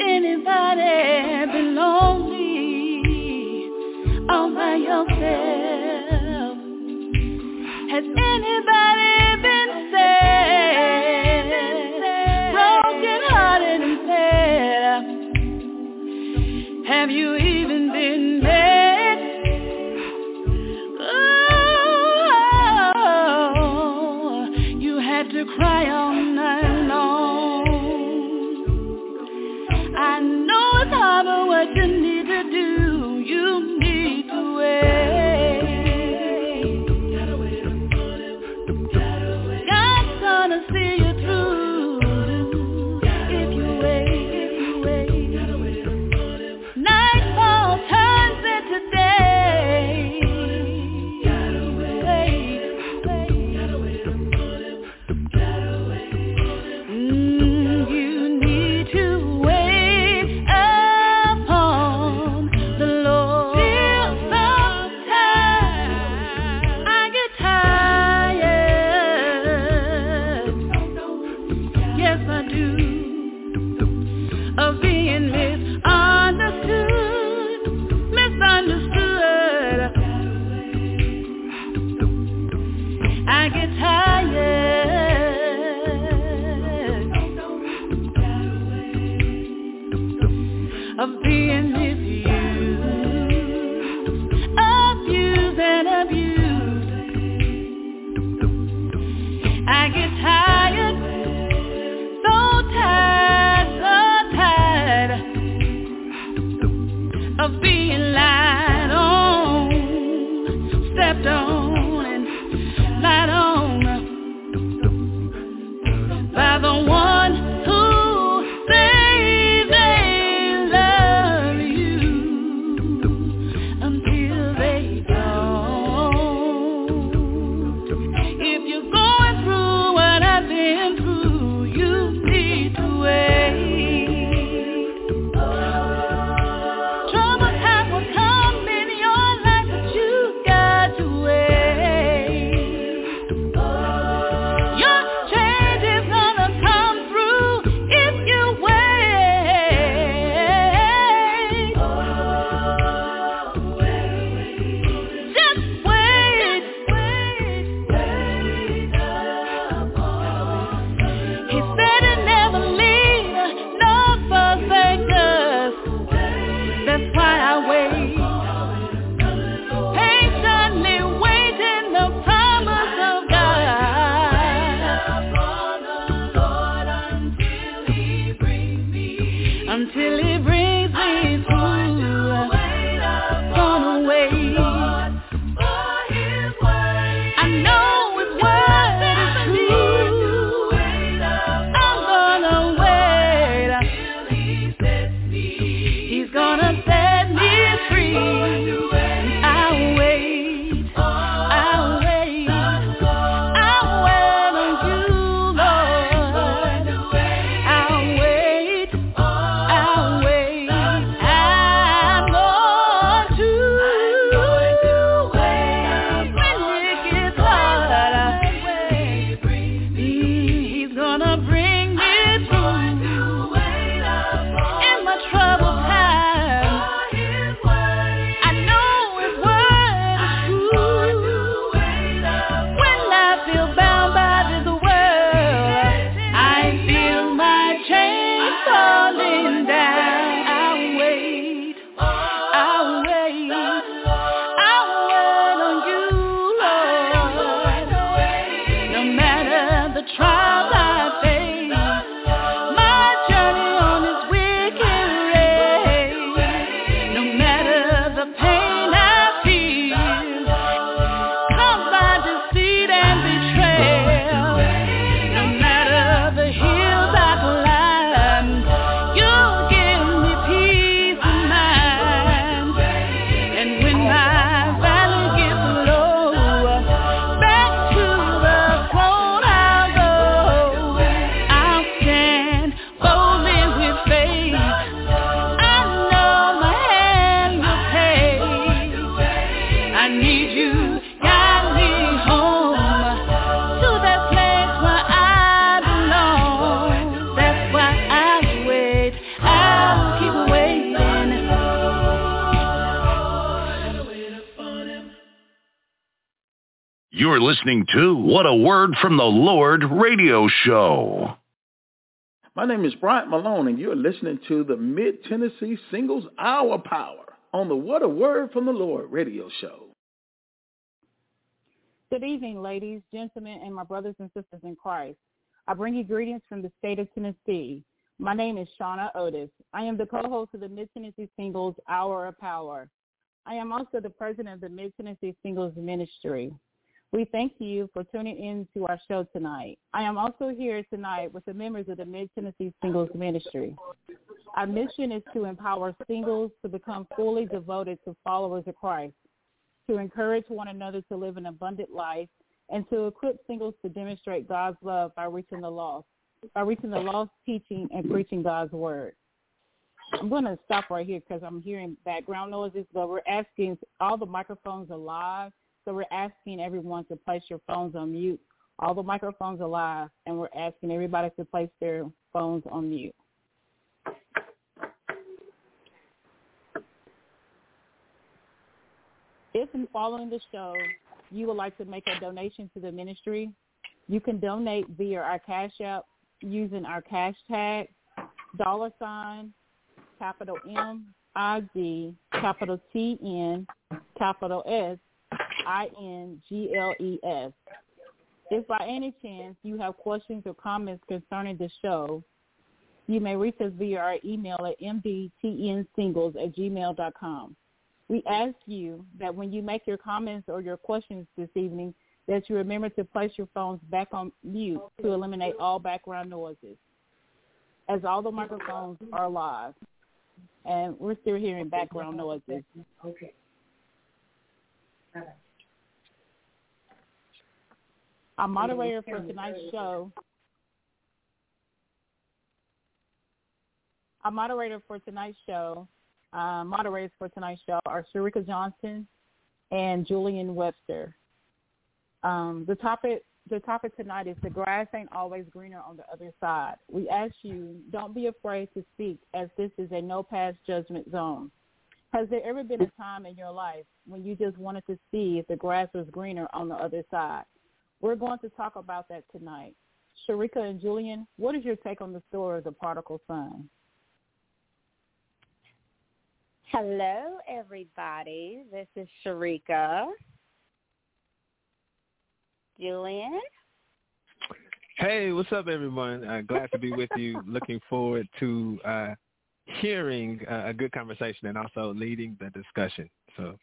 anybody listening to What a Word from the Lord radio show. My name is Bryant Malone, and you're listening to the Mid Tennessee Singles Hour Power on the What a Word from the Lord radio show. Good evening, ladies, gentlemen, and my brothers and sisters in Christ. I bring you greetings from the state of Tennessee. My name is Shauna Otis. I am the co-host of the Mid Tennessee Singles Hour of Power. I am also the president of the Mid Tennessee Singles Ministry. We thank you for tuning in to our show tonight. I am also here tonight with the members of the Mid Tennessee Singles Ministry. Our mission is to empower singles to become fully devoted to followers of Christ, to encourage one another to live an abundant life, and to equip singles to demonstrate God's love by reaching the lost, by reaching the lost, teaching and preaching God's word. I'm going to stop right here because I'm hearing background noises, but we're asking, all the microphones are live, so we're asking everyone to place your phones on mute. All the microphones are live, and we're asking everybody to place their phones on mute. If in following the show you would like to make a donation to the ministry, you can donate via our Cash App using our cash tag, dollar sign, capital M I G, capital T N, capital S I N G L E S. If by any chance you have questions or comments concerning the show, you may reach us via our email at mdtnsingles at gmail.com. We ask you that when you make your comments or your questions this evening, that you remember to place your phones back on mute to eliminate all background noises, as all the microphones are live, and we're still hearing background noises. Okay. Our moderator for tonight's show, our moderator for tonight's show, uh, moderators for tonight's show are Sharika Johnson and Julian Webster. Um, the topic the topic tonight is the grass ain't always greener on the other side. We ask you, don't be afraid to speak as this is a no pass judgment zone. Has there ever been a time in your life when you just wanted to see if the grass was greener on the other side? We're going to talk about that tonight. Sharika and Julian, what is your take on the story of the prodigal son? Hello, everybody. This is Sharika. Julian. Hey, what's up, everyone? Uh, glad to be with you. Looking forward to uh, hearing uh, a good conversation and also leading the discussion. So,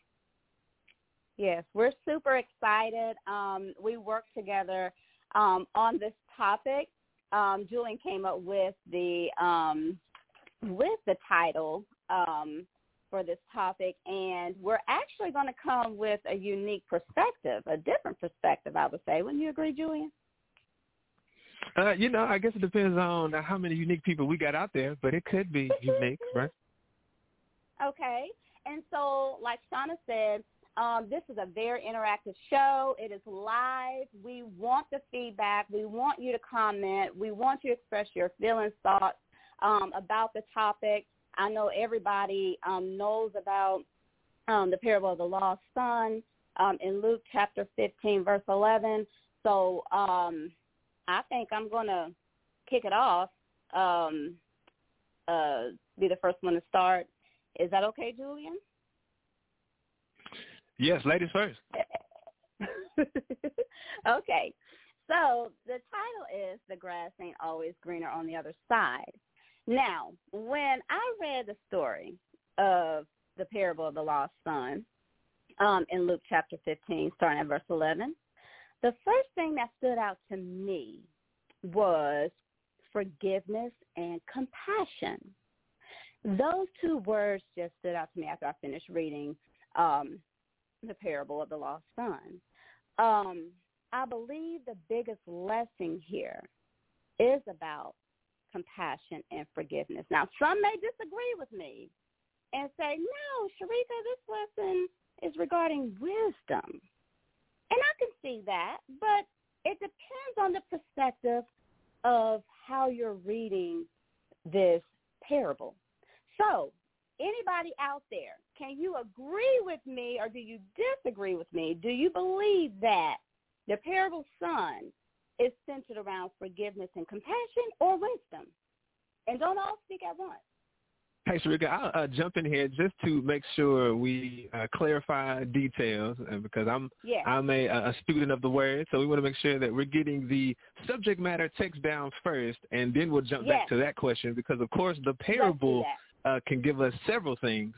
yes, we're super excited. Um, we worked together um, on this topic. Um, Julian came up with the um, with the title um, for this topic, and we're actually going to come with a unique perspective, a different perspective, I would say. Wouldn't you agree, Julian? uh, you know, I guess it depends on how many unique people we got out there, but it could be unique, right? Okay. And so, like Shauna said, um, this is a very interactive show. It is live. We want the feedback. We want you to comment. We want you to express your feelings, thoughts um, about the topic. I know everybody um, knows about um, the parable of the lost son um, in Luke chapter 15, verse 11. So um, I think I'm going to kick it off, uh, be the first one to start. Is that okay, Julian? Yes, ladies first. okay. So the title is The Grass Ain't Always Greener on the Other Side. Now, when I read the story of the parable of the lost son um, in Luke chapter 15, starting at verse 11, the first thing that stood out to me was forgiveness and compassion. Those two words just stood out to me after I finished reading um, the parable of the lost son. Um, I believe the biggest lesson here is about compassion, and forgiveness. Now, some may disagree with me and say, no, Sharika, this lesson is regarding wisdom. And I can see that, but it depends on the perspective of how you're reading this parable. So, anybody out there, can you agree with me or do you disagree with me? Do you believe that The parable son is centered around forgiveness and compassion or wisdom. And don't all speak at once. Hey, Sharika, I'll uh, jump in here just to make sure we uh, clarify details uh, because I'm Yeah. I'm a, a student of the word, so we want to make sure that we're getting the subject matter text down first, and then we'll jump back to that question because, of course, the parable uh, can give us several things.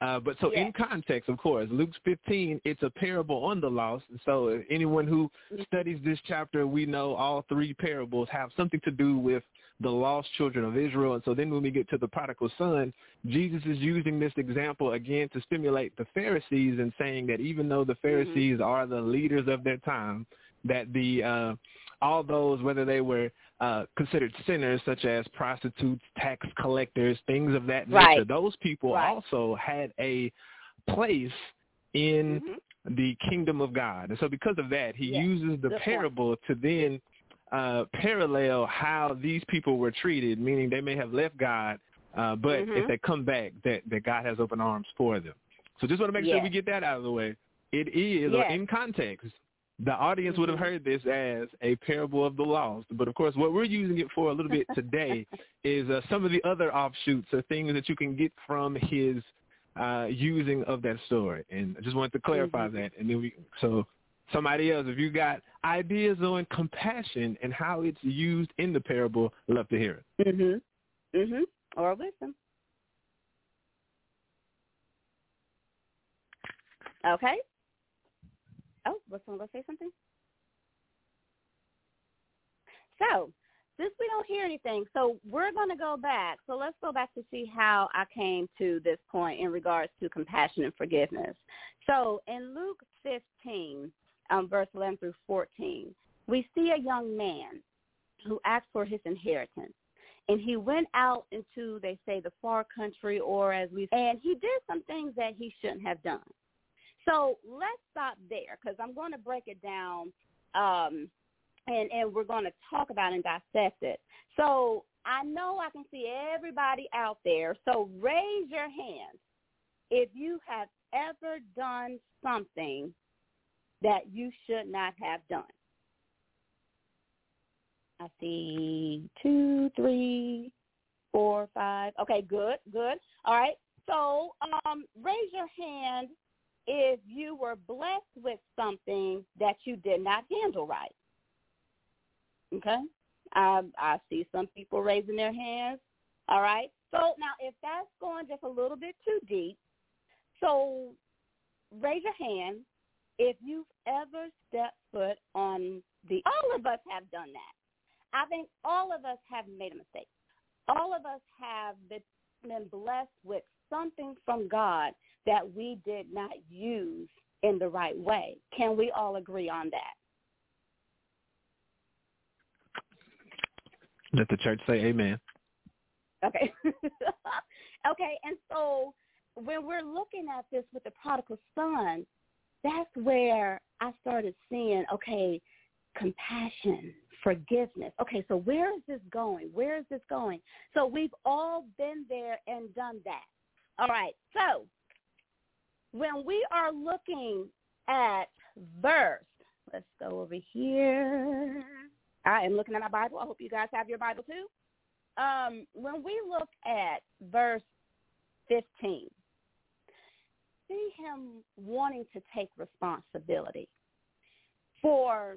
Uh, but so in context, of course, Luke 15, it's a parable on the lost. And So anyone who studies this chapter, we know all three parables have something to do with the lost children of Israel. And so then when we get to the prodigal son, Jesus is using this example again to stimulate the Pharisees and saying that even though the Pharisees are the leaders of their time, that the uh, all those, whether they were uh, considered sinners, such as prostitutes, tax collectors, things of that nature, Right. those people Right. also had a place in Mhm. the kingdom of God. And so because of that, he Yes. uses the Good point. parable to then uh, parallel how these people were treated, meaning they may have left God, uh, but Mhm. if they come back, that, that God has open arms for them. So just want to make sure we get that out of the way. It is, or Yes. in context, the audience would have Mhm. heard this as a parable of the lost. But of course, what we're using it for a little bit today is uh, some of the other offshoots or things that you can get from his uh, using of that story. And I just wanted to clarify Mhm. that. And then we, so somebody else, if you got ideas on compassion and how it's used in the parable, love to hear it. Mhm. Mhm. Or wisdom. Okay. Oh, was someone gonna say something? So, since we don't hear anything, so we're gonna go back. So let's go back to see how I came to this point in regards to compassion and forgiveness. So in Luke 15, um, verse 11 through 14, we see a young man who asked for his inheritance and he went out into they say the far country or as we and he did some things that he shouldn't have done so let's stop there because i'm going to break it down um and and we're going to talk about and dissect it so i know i can see everybody out there so raise your hand if you have ever done something that you should not have done I see two, three, four, five. Okay, good, good. All right. So um, raise your hand if you were blessed with something that you did not handle right. Okay. I, I see some people raising their hands. All right. So now if that's going just a little bit too deep, so raise your hand if you've ever stepped foot on the, all of us have done that. I think all of us have made a mistake. All of us have been, blessed with something from God that we did not use in the right way. Can we all agree on that? Let the church say amen. Okay. okay, and so when we're looking at this with the prodigal son, that's where I started seeing, okay, compassion, forgiveness. Okay, so where is this going? Where is this going? So we've all been there and done that. All right, so when we are looking at verse, let's go over here. I am looking at my Bible. I hope you guys have your Bible too. Um, when we look at verse 15, see him wanting to take responsibility for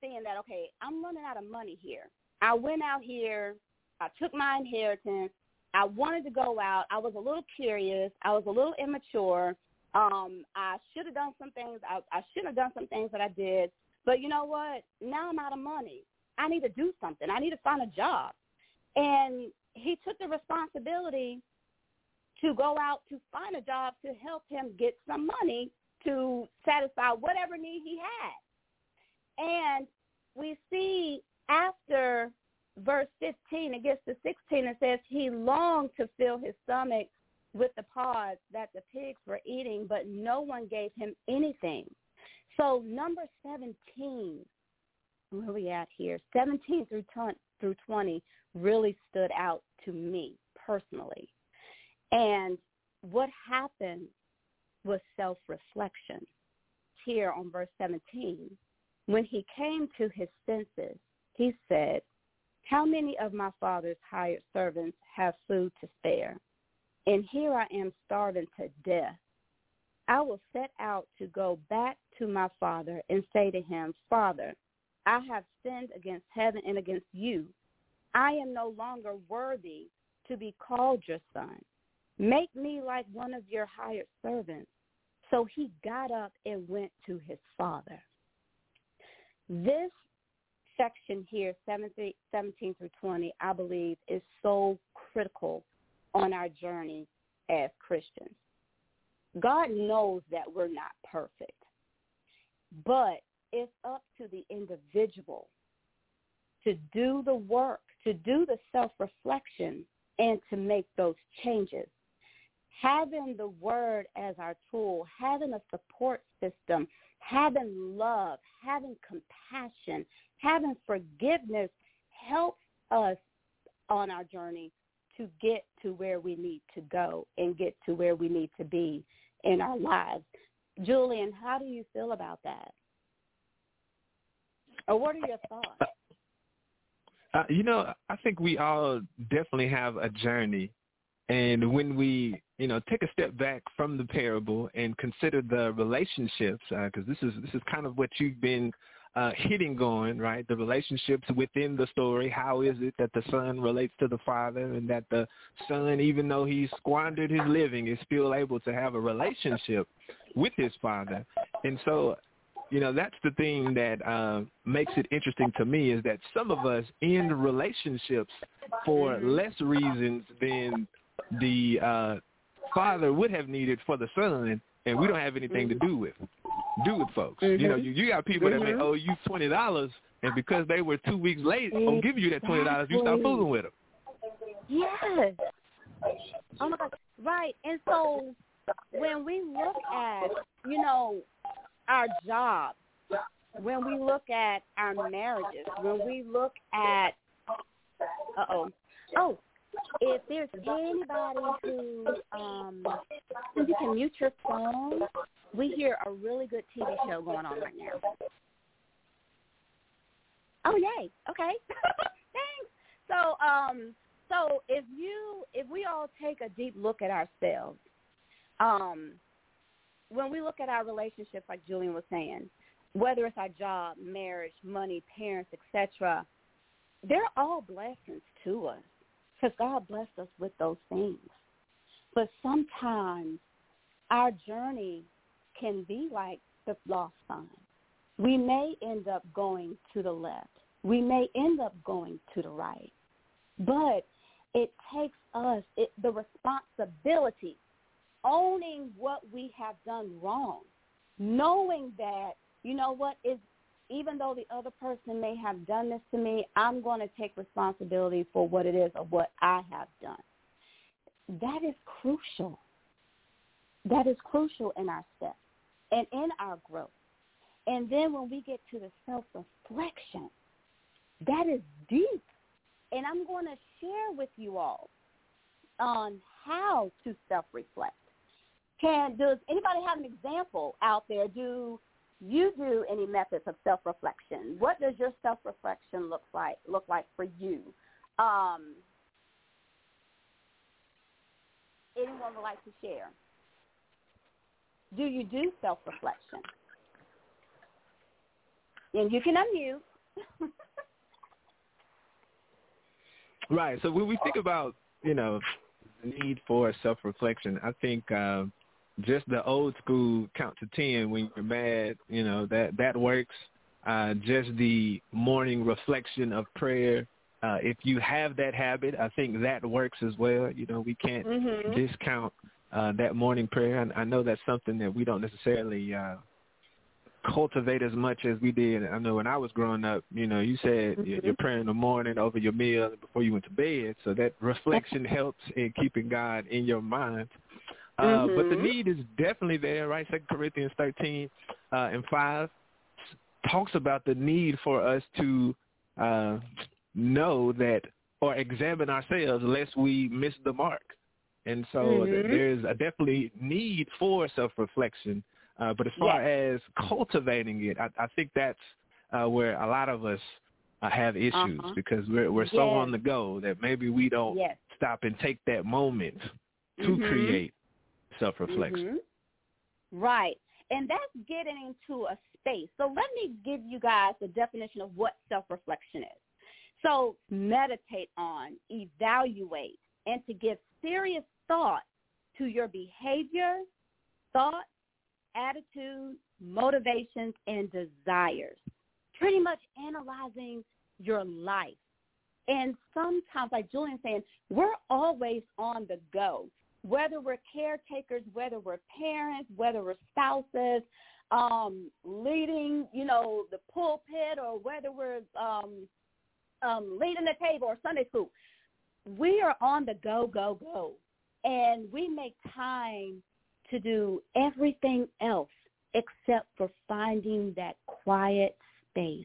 saying that, okay, I'm running out of money here. I went out here, I took my inheritance, I wanted to go out, I was a little curious, I was a little immature. Um, I should have done some things, I, I shouldn't have done some things that I did. But you know what? Now I'm out of money. I need to do something. I need to find a job. And he took the responsibility to go out to find a job to help him get some money to satisfy whatever need he had. And we see after verse 15, it gets to 16, it says, he longed to fill his stomach with the pods that the pigs were eating, but no one gave him anything. So number 17, where we at here? 17 through 20, through 20 really stood out to me personally. And what happened was self-reflection. Here on verse 17, When he came to his senses, he said, How many of my father's hired servants have food to spare? And here I am starving to death. I will set out to go back to my father and say to him, Father, I have sinned against heaven and against you. I am no longer worthy to be called your son. Make me like one of your hired servants. So he got up and went to his father. This section here, 17, 17 through 20, I believe is so critical on our journey as Christians. God knows that we're not perfect, but it's up to the individual to do the work, to do the self-reflection, and to make those changes. Having the word as our tool, having a support system, having love, having compassion, having forgiveness helps us on our journey to get to where we need to go and get to where we need to be in our lives. Julian, how do you feel about that? Or what are your thoughts? Uh, you know, I think we all definitely have a journey, and when we, you know, take a step back from the parable and consider the relationships, because uh, this is this is kind of what you've been uh, hitting going, right? The relationships within the story. How is it that the son relates to the father, and that the son, even though he squandered his living, is still able to have a relationship with his father? And so you know that's the thing that uh, makes it interesting to me is that some of us end relationships for Mm-hmm. less reasons than the uh, father would have needed for the son, and we don't have anything to do with do with folks. You know, you, you got people that may Mhm. owe you twenty dollars, and because they were two weeks late on giving you that twenty dollars, you start fooling with them. Yes. Oh my God. Right. And so when we look at, you know, our jobs, when we look at our marriages, when we look at, uh-oh, oh, if there's anybody who, um, you can mute your phone, we hear a really good TV show going on right now. Oh, yay. Okay. Thanks. So, um, so if you, if we all take a deep look at ourselves, um, when we look at our relationships, like Julian was saying, whether it's our job, marriage, money, parents, etc., they're all blessings to us because God blessed us with those things. But sometimes our journey can be like the lost son. We may end up going to the left. We may end up going to the right. But it takes us it, the responsibility, owning what we have done wrong, knowing that, you know what, is even though the other person may have done this to me, I'm going to take responsibility for what it is or what I have done. That is crucial. That is crucial in our steps and in our growth. And then when we get to the self-reflection, that is deep. And I'm going to share with you all on how to self-reflect. Can does anybody have an example out there? Do you do any methods of self-reflection? What does your self-reflection look like look like for you? Um, anyone would like to share? Do you do self-reflection? And you can unmute. Right. So when we think about, you know, the need for self-reflection, I think uh, just the old school count to 10 when you're mad, you know, that, that works. Uh, just the morning reflection of prayer. Uh, if you have that habit, I think that works as well. You know, we can't Mhm. discount uh, that morning prayer. And I know that's something that we don't necessarily uh, cultivate as much as we did. I know when I was growing up, you know, you said Mhm. you're praying in the morning over your meal before you went to bed. So that reflection helps in keeping God in your mind. Uh, But the Mhm. need is definitely there, right? Second Corinthians 13 uh, and 5 talks about the need for us to uh, know that or examine ourselves lest we miss the mark. And so Mhm. there's a definitely need for self-reflection. Uh, but as far as cultivating it, I, I think that's uh, where a lot of us uh, have issues Uh-huh. because we're we're so on the go that maybe we don't Yes. stop and take that moment to Mhm. create self-reflection. Mhm. Right. And that's getting into a space. So let me give you guys the definition of what self-reflection is. So meditate on, evaluate, and to give serious thought to your behavior, thoughts, attitudes, motivations, and desires. Pretty much analyzing your life. And sometimes, like Julian saying, we're always on the go whether we're caretakers, whether we're parents, whether we're spouses, um, leading, you know, the pulpit, or whether we're um, um, leading the table or Sunday school, we are on the go, go, go, and we make time to do everything else except for finding that quiet space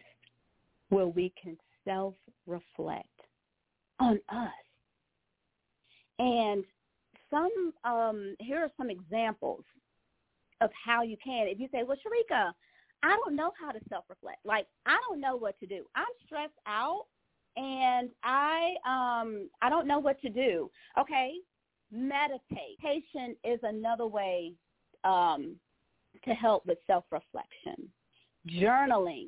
where we can self-reflect on us. And some um here are some examples of how you can. If you say well sharika i don't know how to self reflect like i don't know what to do. I'm stressed out and i um i don't know what to do. Okay? Meditate. Meditation is another way um to help with self reflection journaling.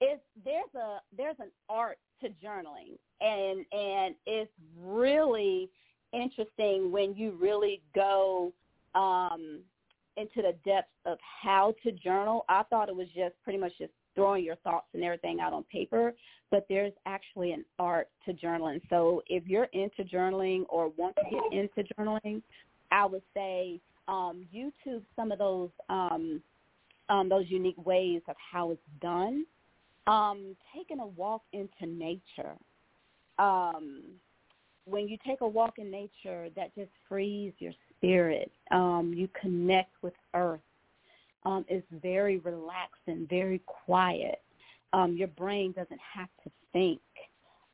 Is there's a there's an art to journaling and and it's really interesting when you really go um, into the depths of how to journal. I thought it was just pretty much just throwing your thoughts and everything out on paper, but there's actually an art to journaling. So if you're into journaling or want to get into journaling, I would say um, YouTube some of those um, um, those unique ways of how it's done. Um, taking a walk into nature. Um, when you take a walk in nature, that just frees your spirit. Um, you connect with earth. Um, it's very relaxing, very quiet. Um, your brain doesn't have to think.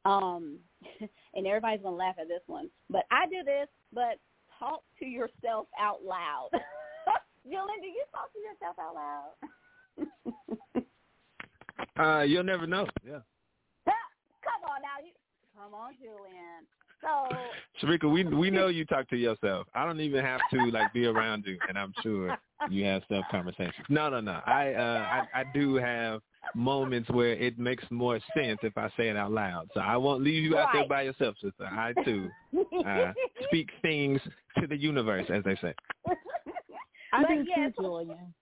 Um, and everybody's gonna laugh at this one, but I do this. But talk to yourself out loud. Jillian, do you talk to yourself out loud? Uh, you'll never know. Yeah. come on now, you. Come on, Julian. So Sharika, we we know you talk to yourself. I don't even have to like be around you, and I'm sure you have self conversations. No, no, no. I uh I, I do have moments where it makes more sense if I say it out loud. So I won't leave you out there by yourself, sister. I too uh, speak things to the universe, as they say. I But do yeah, too, Julian.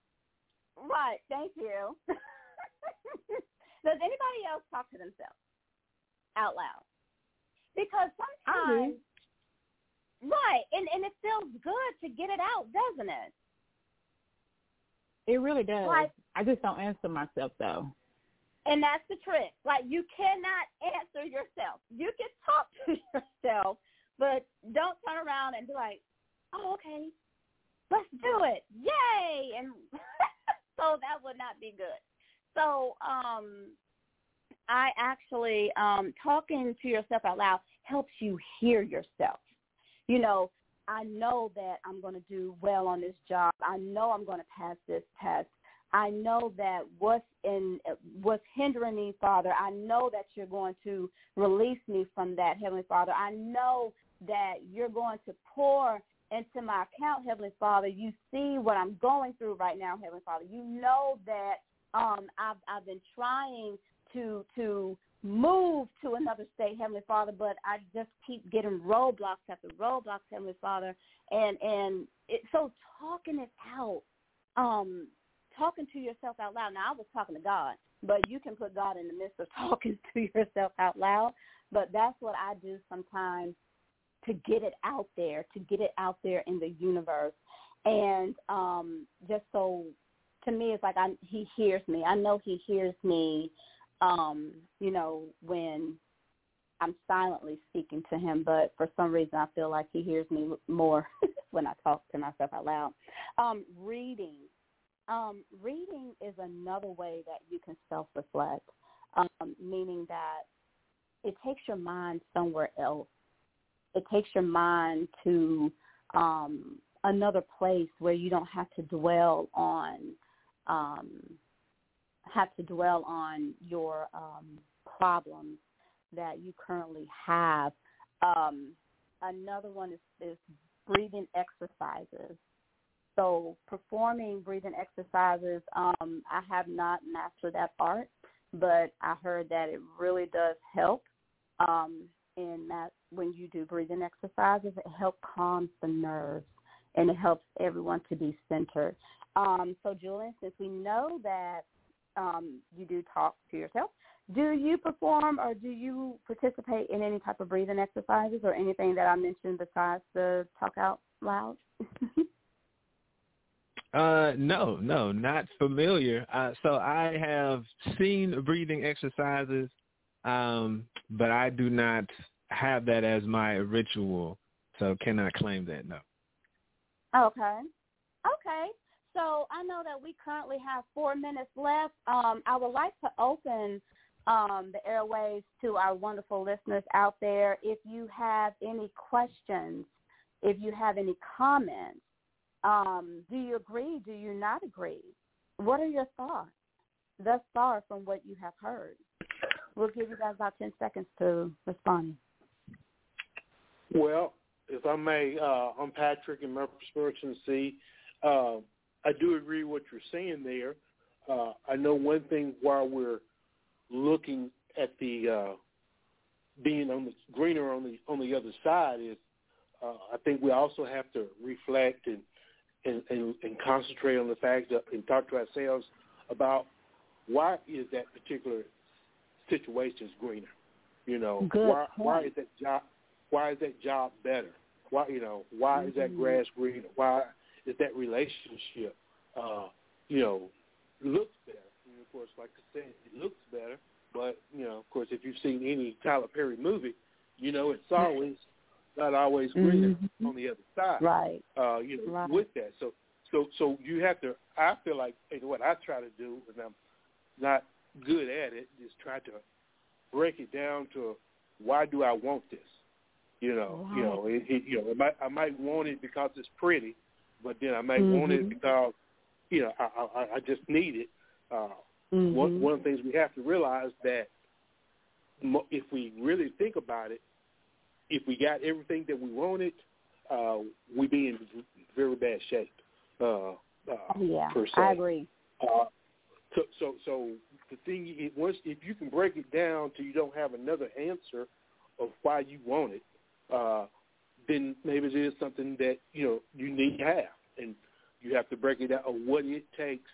Right. Thank you. Does anybody else talk to themselves out loud? Because sometimes, right, and and it feels good to get it out, doesn't it? It really does. Like- I just don't answer myself though. And that's the trick. Like you cannot answer yourself. You can talk to yourself, but don't turn around and be like, "Oh, okay, let's do it, yay!" And so that would not be good. So, um, I actually um, talking to yourself out loud helps you hear yourself. You know, I know that I'm going to do well on this job. I know I'm going to pass this test. I know that what's in what's hindering me, Father. I know that you're going to release me from that, Heavenly Father. I know that you're going to pour into my account, Heavenly Father. You see what I'm going through right now, Heavenly Father. You know that um, I've I've been trying to to move to another state, Heavenly Father, but I just keep getting roadblocks after roadblocks, Heavenly Father, and and it, so talking it out, um, talking to yourself out loud. Now I was talking to God, but you can put God in the midst of talking to yourself out loud. But that's what I do sometimes to get it out there, to get it out there in the universe, and um, just so to me, it's like I, he hears me. I know he hears me. Um, you know, when I'm silently speaking to him, but for some reason I feel like he hears me more when I talk to myself out loud. Um, reading. Um, reading is another way that you can self-reflect, um, meaning that it takes your mind somewhere else. It takes your mind to um, another place where you don't have to dwell on um, have to dwell on your um, problems that you currently have. Um, another one is, is breathing exercises. So performing breathing exercises, um, I have not mastered that art, but I heard that it really does help. Um, in that when you do breathing exercises, it helps calm the nerves and it helps everyone to be centered. Um, so Julian, since we know that um, you do talk to yourself, do you perform or do you participate in any type of breathing exercises or anything that I mentioned besides the talk out loud? Uh, no, no, not familiar. Uh, so I have seen breathing exercises, um, but I do not have that as my ritual, so cannot claim that. No. Okay. Okay. So I know that we currently have four minutes left. Um, I would like to open um, the airways to our wonderful listeners out there. If you have any questions, if you have any comments, um, do you agree? Do you not agree? What are your thoughts thus far from what you have heard? We'll give you guys about 10 seconds to respond. Well, if I may, uh, I'm Patrick in Murfreesboro, Tennessee. Uh, I do agree what you're saying there. Uh, I know one thing while we're looking at the uh, being on the greener on the on the other side is uh, I think we also have to reflect and and, and, and concentrate on the fact that, and talk to ourselves about why is that particular situation is greener? You know, Good why point. why is that job why is that job better? Why you know why mm-hmm. is that Mm-hmm. grass greener? Why is that relationship uh, you know looks better? And of course, like I said, it looks better. But you know, of course, if you've seen any Tyler Perry movie, you know it's always not always greener Mhm. on the other side. Right. Uh, you know, Right. with that. So so so you have to. I feel like and what I try to do, and I'm not good at it, is try to break it down to why do I want this? You know, you know, it, it, you know, I might I might want it because it's pretty, but then I might want it because you know I I, I just need it. Uh, Mhm. one one of the things we have to realize that if we really think about it, if we got everything that we wanted, uh, we be in very bad shape. Uh, uh, Yeah, per se. I agree. Uh, so, so, so the thing is, once if you can break it down till you don't have another answer of why you want it, uh, then maybe it is something that you know you need to have, and you have to break it down of what it takes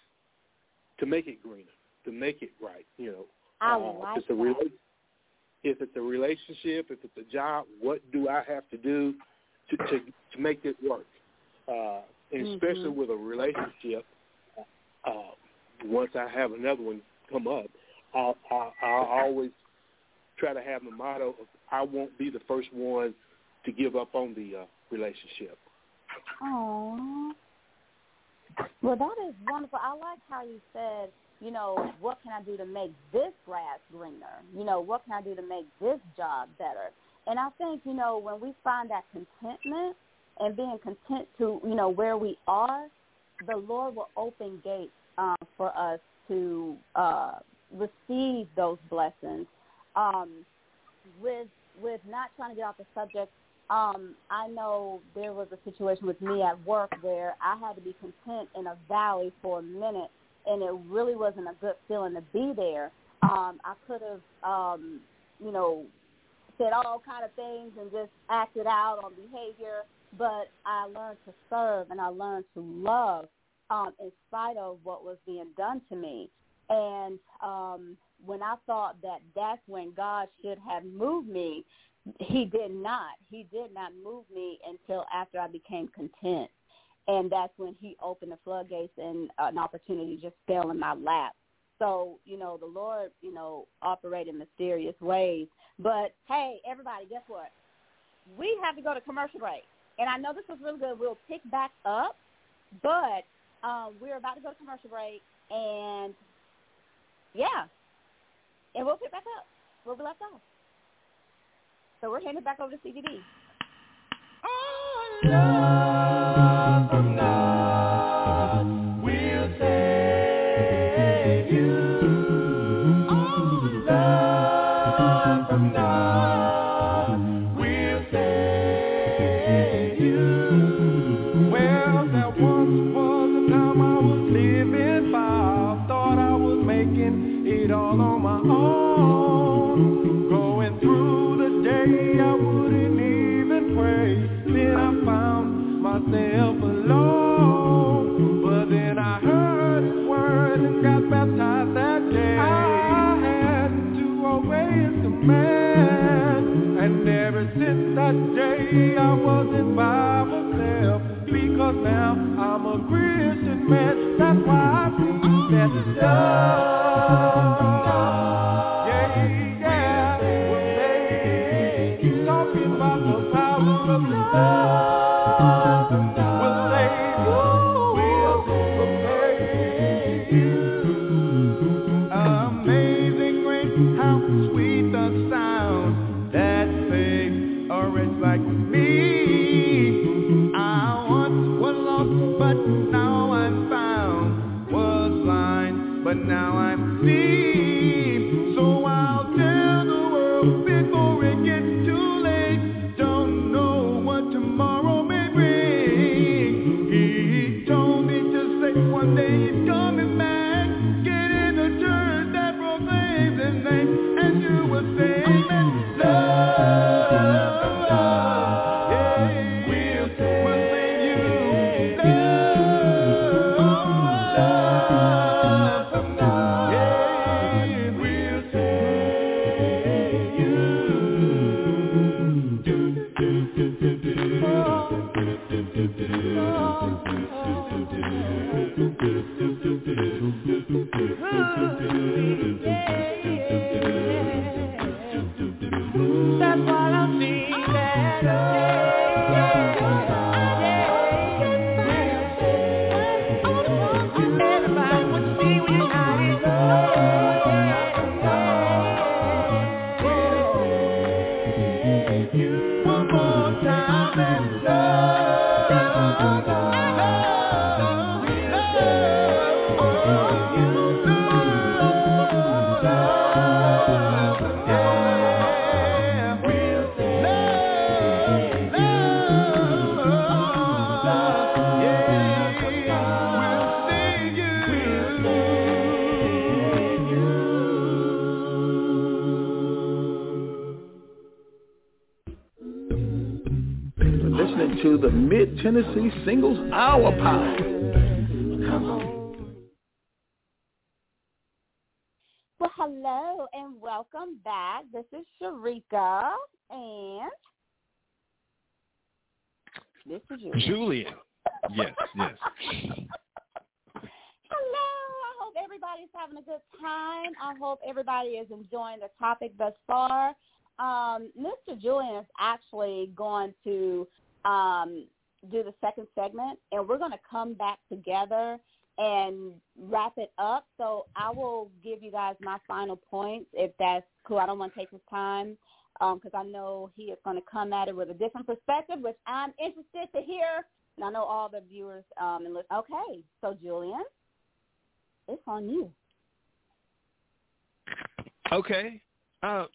to make it greener, to make it right. You know, I uh, like if it's a rela- if it's a relationship, if it's a job, what do I have to do to to, to make it work? Uh, and especially Mhm. with a relationship, uh, once I have another one come up, I'll, I'll, I'll always try to have the motto of I won't be the first one to give up on the uh, relationship. Oh. Well, that is wonderful. I like how you said, you know, what can I do to make this grass greener? You know, what can I do to make this job better? And I think, you know, when we find that contentment and being content to, you know, where we are, the Lord will open gates um, for us to uh, receive those blessings. Um, with with not trying to get off the subject, um, I know there was a situation with me at work where I had to be content in a valley for a minute, and it really wasn't a good feeling to be there. Um, I could have, um, you know, said all kind of things and just acted out on behavior, but I learned to serve and I learned to love um, in spite of what was being done to me. And um, when I thought that that's when God should have moved me, he did not. He did not move me until after I became content. And that's when he opened the floodgates and an opportunity just fell in my lap. So, you know, the Lord, you know, operated in mysterious ways. But hey, everybody, guess what? We have to go to commercial break. And I know this was really good. We'll pick back up, but um, we're about to go to commercial break. And yeah, and we'll pick back up where we left off. So we're handing back over to Stevie. Love Tennessee Singles Hour Power. Come on. Well, hello and welcome back. This is Sharika and this is you. Julian. Yes, yes. Hello. I hope everybody's having a good time. I hope everybody is enjoying the topic thus far. Um, Mr. Julian is actually going to um, do the second segment, and we're going to come back together and wrap it up. So I will give you guys my final points if that's cool. I don't want to take his time because I know he is going to come at it with a different perspective, which I'm interested to hear. And I know all the viewers um, and. Okay, so Julian, it's on you. Okay. Uh,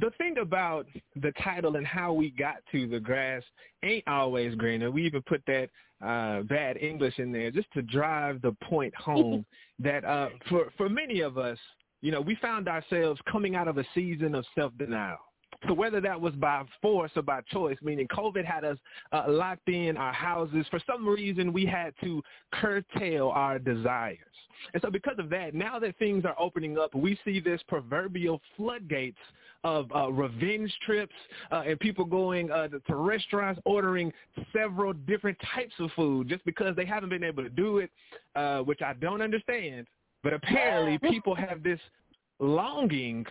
the thing about the title and how we got to the grass ain't always greener. We even put that uh, bad English in there just to drive the point home that uh, for for many of us, you know, we found ourselves coming out of a season of self denial. So whether that was by force or by choice, meaning COVID had us uh, locked in our houses, for some reason we had to curtail our desires. And so because of that, now that things are opening up, we see this proverbial floodgates of uh, revenge trips uh, and people going uh, to, to restaurants ordering several different types of food just because they haven't been able to do it, uh, which I don't understand. But apparently people have this longing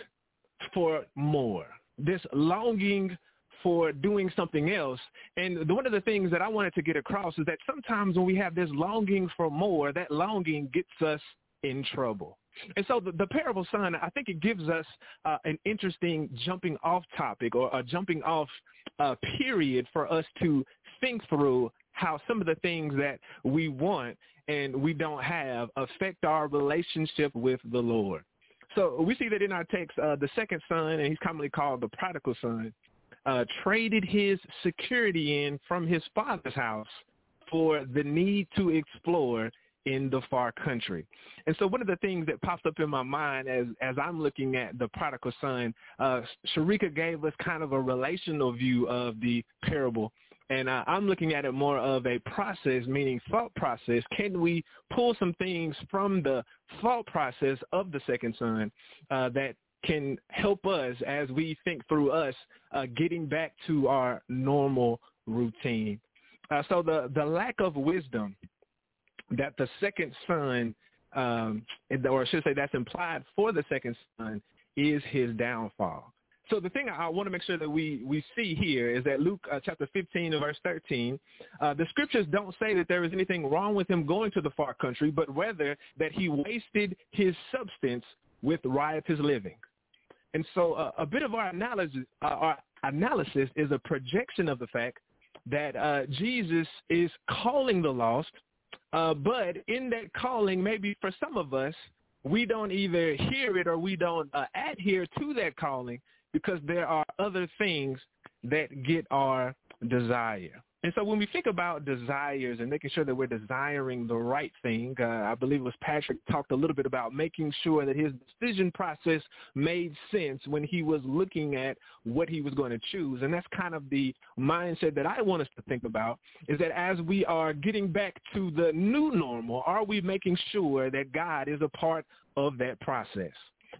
for more, this longing for doing something else. And one of the things that I wanted to get across is that sometimes when we have this longing for more, that longing gets us in trouble. And so the, the parable son, I think it gives us uh, an interesting jumping off topic or a jumping off uh, period for us to think through how some of the things that we want and we don't have affect our relationship with the Lord. So we see that in our text, uh, the second son, and he's commonly called the prodigal son, uh, traded his security in from his father's house for the need to explore in the far country. And so one of the things that pops up in my mind as as I'm looking at the prodigal son, uh, Sharika gave us kind of a relational view of the parable. And uh, I'm looking at it more of a process, meaning thought process. Can we pull some things from the thought process of the second son uh, that can help us as we think through us uh, getting back to our normal routine? Uh, so the, the lack of wisdom that the second son, um, or I should say that's implied for the second son, is his downfall. So the thing I want to make sure that we, we see here is that Luke uh, chapter 15 verse 13, uh, the scriptures don't say that there is anything wrong with him going to the far country, but rather that he wasted his substance with riotous living. And so uh, a bit of our analysis, uh, our analysis is a projection of the fact that uh, Jesus is calling the lost, uh, but in that calling, maybe for some of us, we don't either hear it or we don't uh, adhere to that calling because there are other things that get our desire. And so when we think about desires and making sure that we're desiring the right thing, uh, I believe it was Patrick talked a little bit about making sure that his decision process made sense when he was looking at what he was going to choose. And that's kind of the mindset that I want us to think about is that as we are getting back to the new normal, are we making sure that God is a part of that process?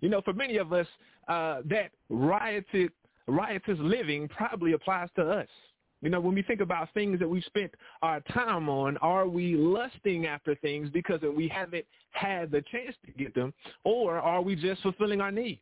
You know, for many of us, uh, that riotous, riotous living probably applies to us. You know, when we think about things that we've spent our time on, are we lusting after things because we haven't had the chance to get them, or are we just fulfilling our need?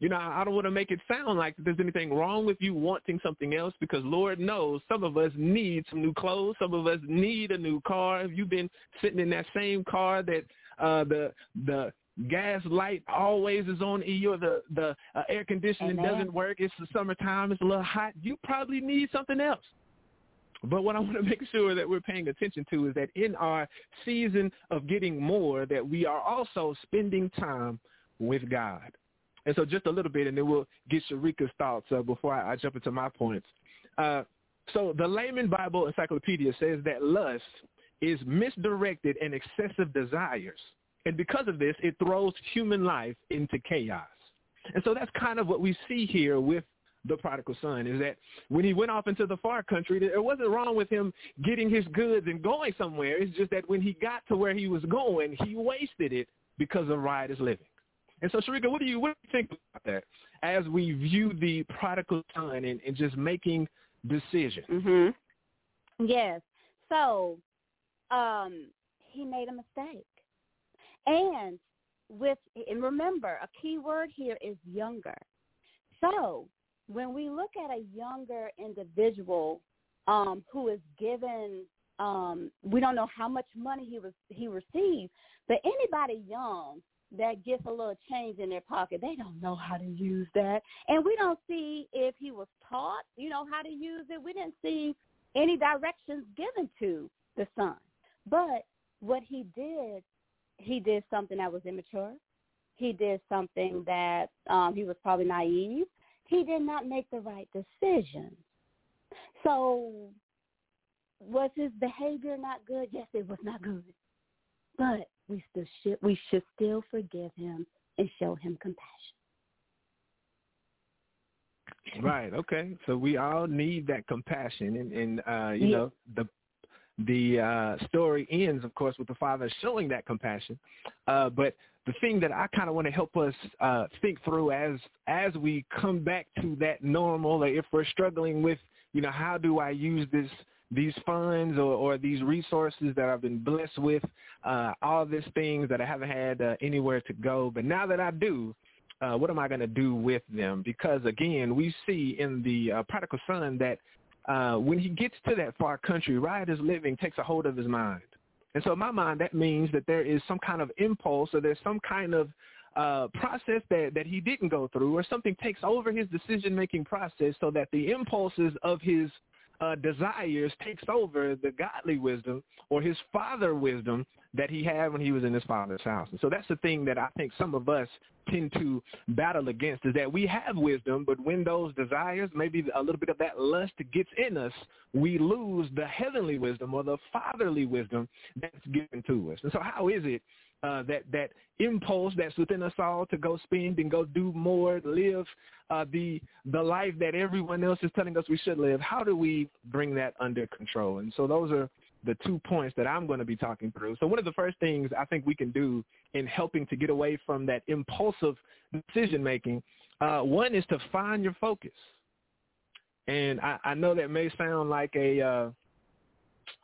You know, I don't want to make it sound like there's anything wrong with you wanting something else because Lord knows some of us need some new clothes. Some of us need a new car. If you've been sitting in that same car that uh, the the gas light always is on or the the uh, air conditioning Amen. doesn't work. It's the summertime. It's a little hot. You probably need something else. But what I want to make sure that we're paying attention to is that in our season of getting more, that we are also spending time with God. And so just a little bit, and then we'll get Sharika's thoughts uh, before I, I jump into my points. Uh, so the Layman Bible Encyclopedia says that lust is misdirected and excessive desires. And because of this, it throws human life into chaos. And so that's kind of what we see here with the prodigal son is that when he went off into the far country, there wasn't wrong with him getting his goods and going somewhere. It's just that when he got to where he was going, he wasted it because of riotous living. And so, Sharika, what do you what do you think about that as we view the prodigal son and, and just making decisions? Mhm. Yes. So, um, he made a mistake, and with and remember, a key word here is younger. So, when we look at a younger individual um, who is given, um, we don't know how much money he was he received, but anybody young that gets a little change in their pocket, they don't know how to use that, and we don't see if he was taught, you know, how to use it. We didn't see any directions given to the son, but what he did, he did something that was immature. He did something that um, he was probably naive he did not make the right decision. So was his behavior not good? Yes, it was not good. But we still should we should still forgive him and show him compassion. Right. Okay. So we all need that compassion, and, and uh, you Yeah. know the the uh, story ends, of course, with the father showing that compassion. Uh, but the thing that I kind of want to help us uh, think through as as we come back to that normal, or if we're struggling with, you know, how do I use this these funds or, or these resources that I've been blessed with, uh, all these things that I haven't had uh, anywhere to go, but now that I do, uh, what am I going to do with them? Because again, we see in the uh, prodigal son that uh, when he gets to that far country, riotous living takes a hold of his mind. And so in my mind, that means that there is some kind of impulse or there's some kind of uh, process that, that he didn't go through or something takes over his decision-making process so that the impulses of his uh, desires takes over the godly wisdom or his father wisdom that he had when he was in his father's house. And so that's the thing that I think some of us tend to battle against is that we have wisdom, but when those desires, maybe a little bit of that lust gets in us, we lose the heavenly wisdom or the fatherly wisdom that's given to us. And so how is it uh, that that impulse that's within us all to go spend and go do more, live uh, the the life that everyone else is telling us we should live. How do we bring that under control? And so those are the two points that I'm going to be talking through. So one of the first things I think we can do in helping to get away from that impulsive decision making, uh, one is to find your focus. And I, I know that may sound like a uh,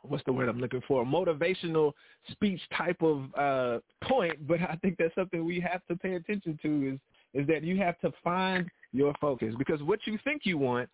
what's the word I'm looking for? A motivational speech type of uh, point, but I think that's something we have to pay attention to is is that you have to find your focus because what you think you want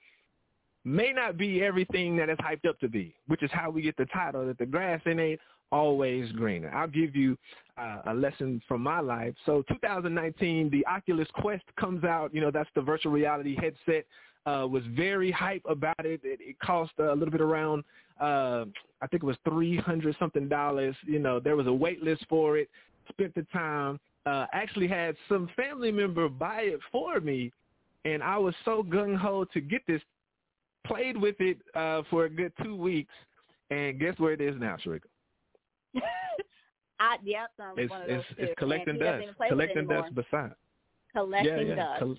may not be everything that it's hyped up to be, which is how we get the title that the grass ain't always greener. I'll give you uh, a lesson from my life. So 2019, the Oculus Quest comes out. You know, that's the virtual reality headset. Uh, was very hype about it. It, it cost a little bit around, uh, I think it was three hundred something dollars. You know, there was a wait list for it. Spent the time. Uh, actually had some family member buy it for me, and I was so gung ho to get this. Played with it uh, for a good two weeks, and guess where it is now, Sharika? I yep, I'm It's one of those it's, it's collecting dust. even play with it Collecting dust beside. Collecting yeah, yeah. dust. Col-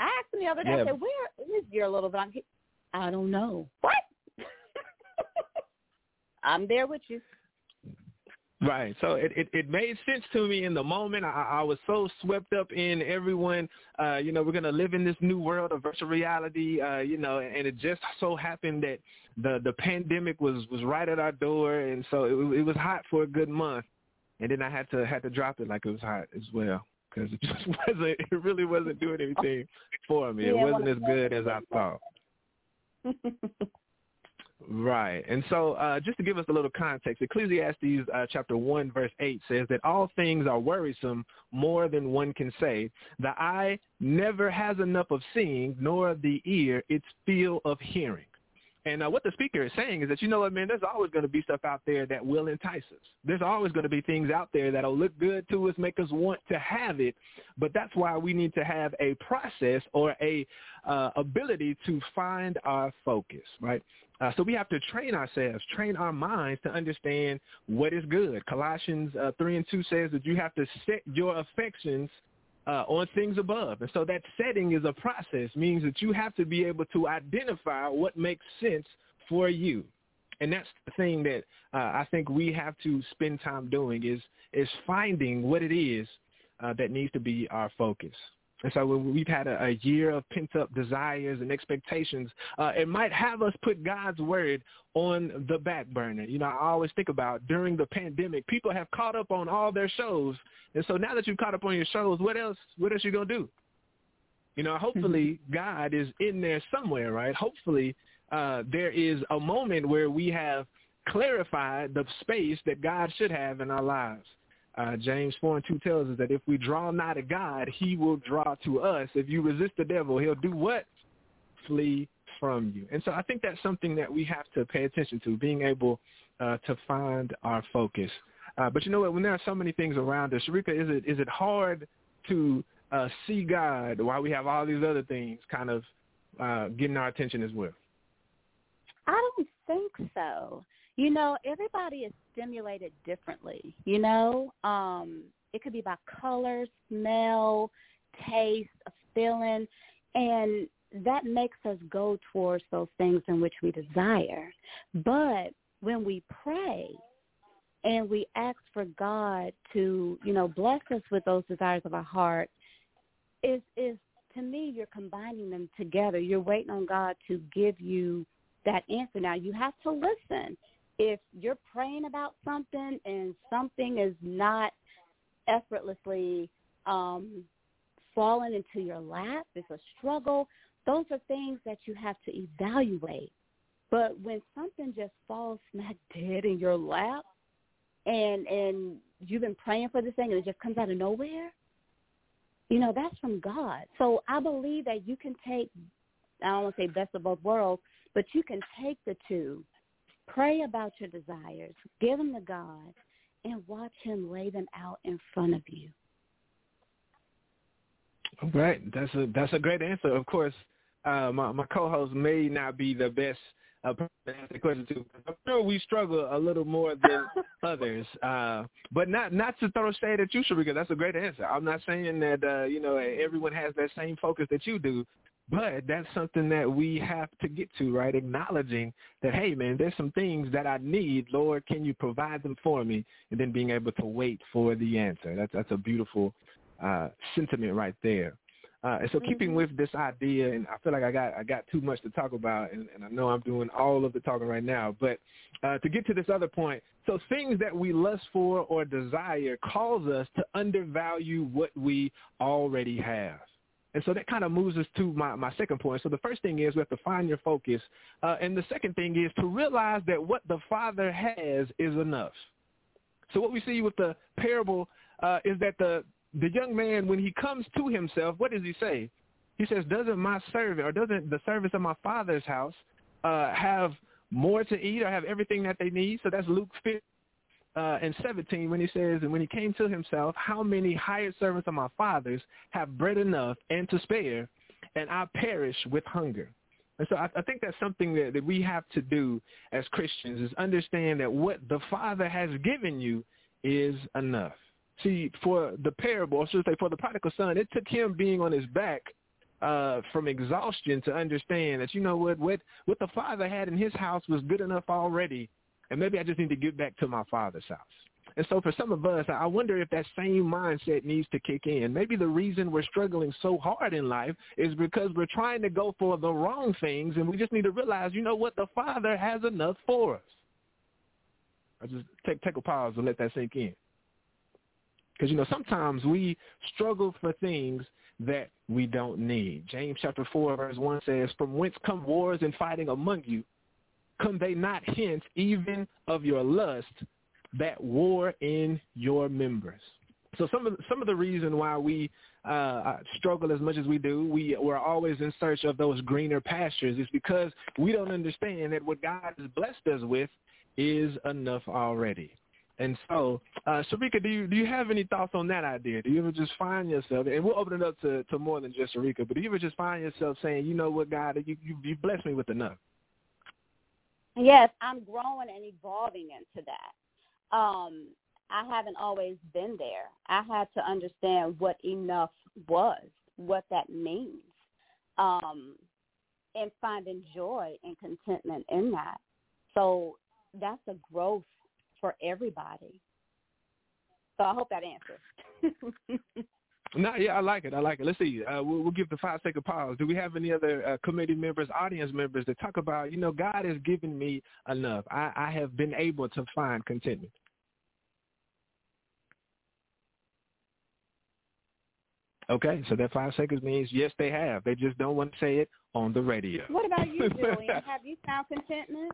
I asked him the other day. Yeah. I said, "Where is your little dog?" I don't know. What? I'm there with you. Right. So it, it, it made sense to me in the moment. I, I was so swept up in everyone, uh, you know, we're going to live in this new world of virtual reality, uh, you know, and it just so happened that the, the pandemic was, was right at our door. And so it, it was hot for a good month. And then I had to, had to drop it like it was hot as well. Because it just wasn't, it really wasn't doing anything for me. It Yeah, wasn't well, as good as I thought. Right. And so uh, just to give us a little context, Ecclesiastes uh, chapter 1 verse 8 says that all things are worrisome more than one can say. The eye never has enough of seeing, nor the ear its fill of hearing. And uh, what the speaker is saying is that, you know what, man, there's always going to be stuff out there that will entice us. There's always going to be things out there that'll look good to us, make us want to have it. But that's why we need to have a process or a uh, ability to find our focus, right? Uh, so we have to train ourselves, train our minds to understand what is good. Colossians uh, 3 and 2 says that you have to set your affections uh, on things above. And so that setting is a process, means that you have to be able to identify what makes sense for you. And that's the thing that uh, I think we have to spend time doing is is finding what it is uh, that needs to be our focus. And so when we've had a, a year of pent-up desires and expectations, uh, it might have us put God's word on the back burner. You know, I always think about during the pandemic, people have caught up on all their shows. And so now that you've caught up on your shows, what else, what else you going to do? You know, hopefully God is in there somewhere, right? Hopefully uh, there is a moment where we have clarified the space that God should have in our lives. Uh, James 4 and 2 tells us that if we draw nigh to God, he will draw to us. If you resist the devil, he'll do what? Flee from you. And so I think that's something that we have to pay attention to, being able uh, to find our focus. Uh, but you know what? When there are so many things around us, Sharika, is it is it hard to uh, see God while we have all these other things kind of uh, getting our attention as well? I don't think so. You know, everybody is stimulated differently. You know, um, it could be by color, smell, taste, a feeling, and that makes us go towards those things in which we desire. But when we pray and we ask for God to, you know, bless us with those desires of our heart, is is to me you're combining them together. You're waiting on God to give you that answer. Now you have to listen. If you're praying about something and something is not effortlessly um, falling into your lap, it's a struggle. Those are things that you have to evaluate. But when something just falls smack dead in your lap, and and you've been praying for this thing and it just comes out of nowhere, you know that's from God. So I believe that you can take I don't want to say best of both worlds, but you can take the two, pray about your desires, give them to God, and watch Him lay them out in front of you. Right. That's a that's a great answer. Of course, uh, my my co-host may not be the best uh, person to answer the question to. I'm sure we struggle a little more than others, uh, but not not to throw shade at you, Sharika. That's a great answer. I'm not saying that uh, you know everyone has that same focus that you do, but that's something that we have to get to, right? Acknowledging that, hey, man, there's some things that I need. Lord, can you provide them for me? And then being able to wait for the answer. That's that's a beautiful uh, sentiment right there. Uh, and so keeping with this idea, and I feel like I got I got too much to talk about, and, and I know I'm doing all of the talking right now. But uh, to get to this other point, so things that we lust for or desire cause us to undervalue what we already have. And so that kind of moves us to my, my second point. So the first thing is we have to find your focus. Uh, and the second thing is to realize that what the Father has is enough. So what we see with the parable uh, is that the the young man, when he comes to himself, what does he say? He says, "Doesn't my servant or doesn't the servants of my father's house uh, have more to eat or have everything that they need?" So that's Luke 5 uh, and 17 when he says, "And when he came to himself, how many hired servants of my father's have bread enough and to spare, and I perish with hunger." And so I, I think that's something that, that we have to do as Christians is understand that what the Father has given you is enough. See, for the parable, or should I say for the prodigal son, it took him being on his back uh, from exhaustion to understand that, you know what, what, what the Father had in his house was good enough already, and maybe I just need to get back to my Father's house. And so for some of us, I wonder if that same mindset needs to kick in. Maybe the reason we're struggling so hard in life is because we're trying to go for the wrong things, and we just need to realize, you know what, the Father has enough for us. I just take take a pause and let that sink in. Because, you know, sometimes we struggle for things that we don't need. James chapter 4, verse 1 says, From whence come wars and fighting among you? Come they not hence even of your lust that war in your members? So some of the, some of the reason why we uh, struggle as much as we do, we we're always in search of those greener pastures, is because we don't understand that what God has blessed us with is enough already. And so, uh, Sharika, do you do you have any thoughts on that idea? Do you ever just find yourself, and we'll open it up to, to more than just Sharika, but do you ever just find yourself saying, you know what, God, you you, you blessed me with enough? Yes, I'm growing and evolving into that. Um, I haven't always been there. I had to understand what enough was, what that means, um, and finding joy and contentment in that. So that's a growth for everybody. So I hope that answers. no, yeah, I like it. I like it. Let's see. Uh, we'll, we'll give the five second pause. Do we have any other uh, committee members, audience members that talk about, you know, God has given me enough. I, I have been able to find contentment. Okay, so that five seconds means yes, they have. They just don't want to say it on the radio. What about you, Julian? have you found contentment?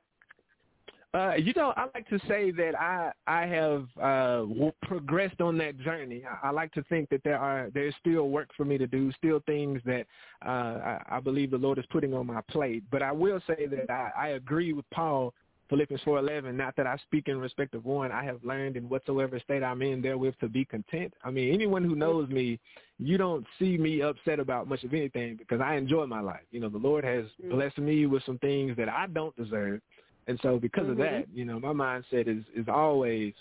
Uh, you know, I like to say that I I have uh, progressed on that journey. I, I like to think that there are there's still work for me to do, still things that uh, I, I believe the Lord is putting on my plate. But I will say that I, I agree with Paul, Philippians four eleven. Not that I speak in respect of one. I have learned in whatsoever state I'm in therewith to be content. I mean, anyone who knows me, you don't see me upset about much of anything because I enjoy my life. You know, the Lord has blessed me with some things that I don't deserve and so because mm-hmm. of that, you know, my mindset is is always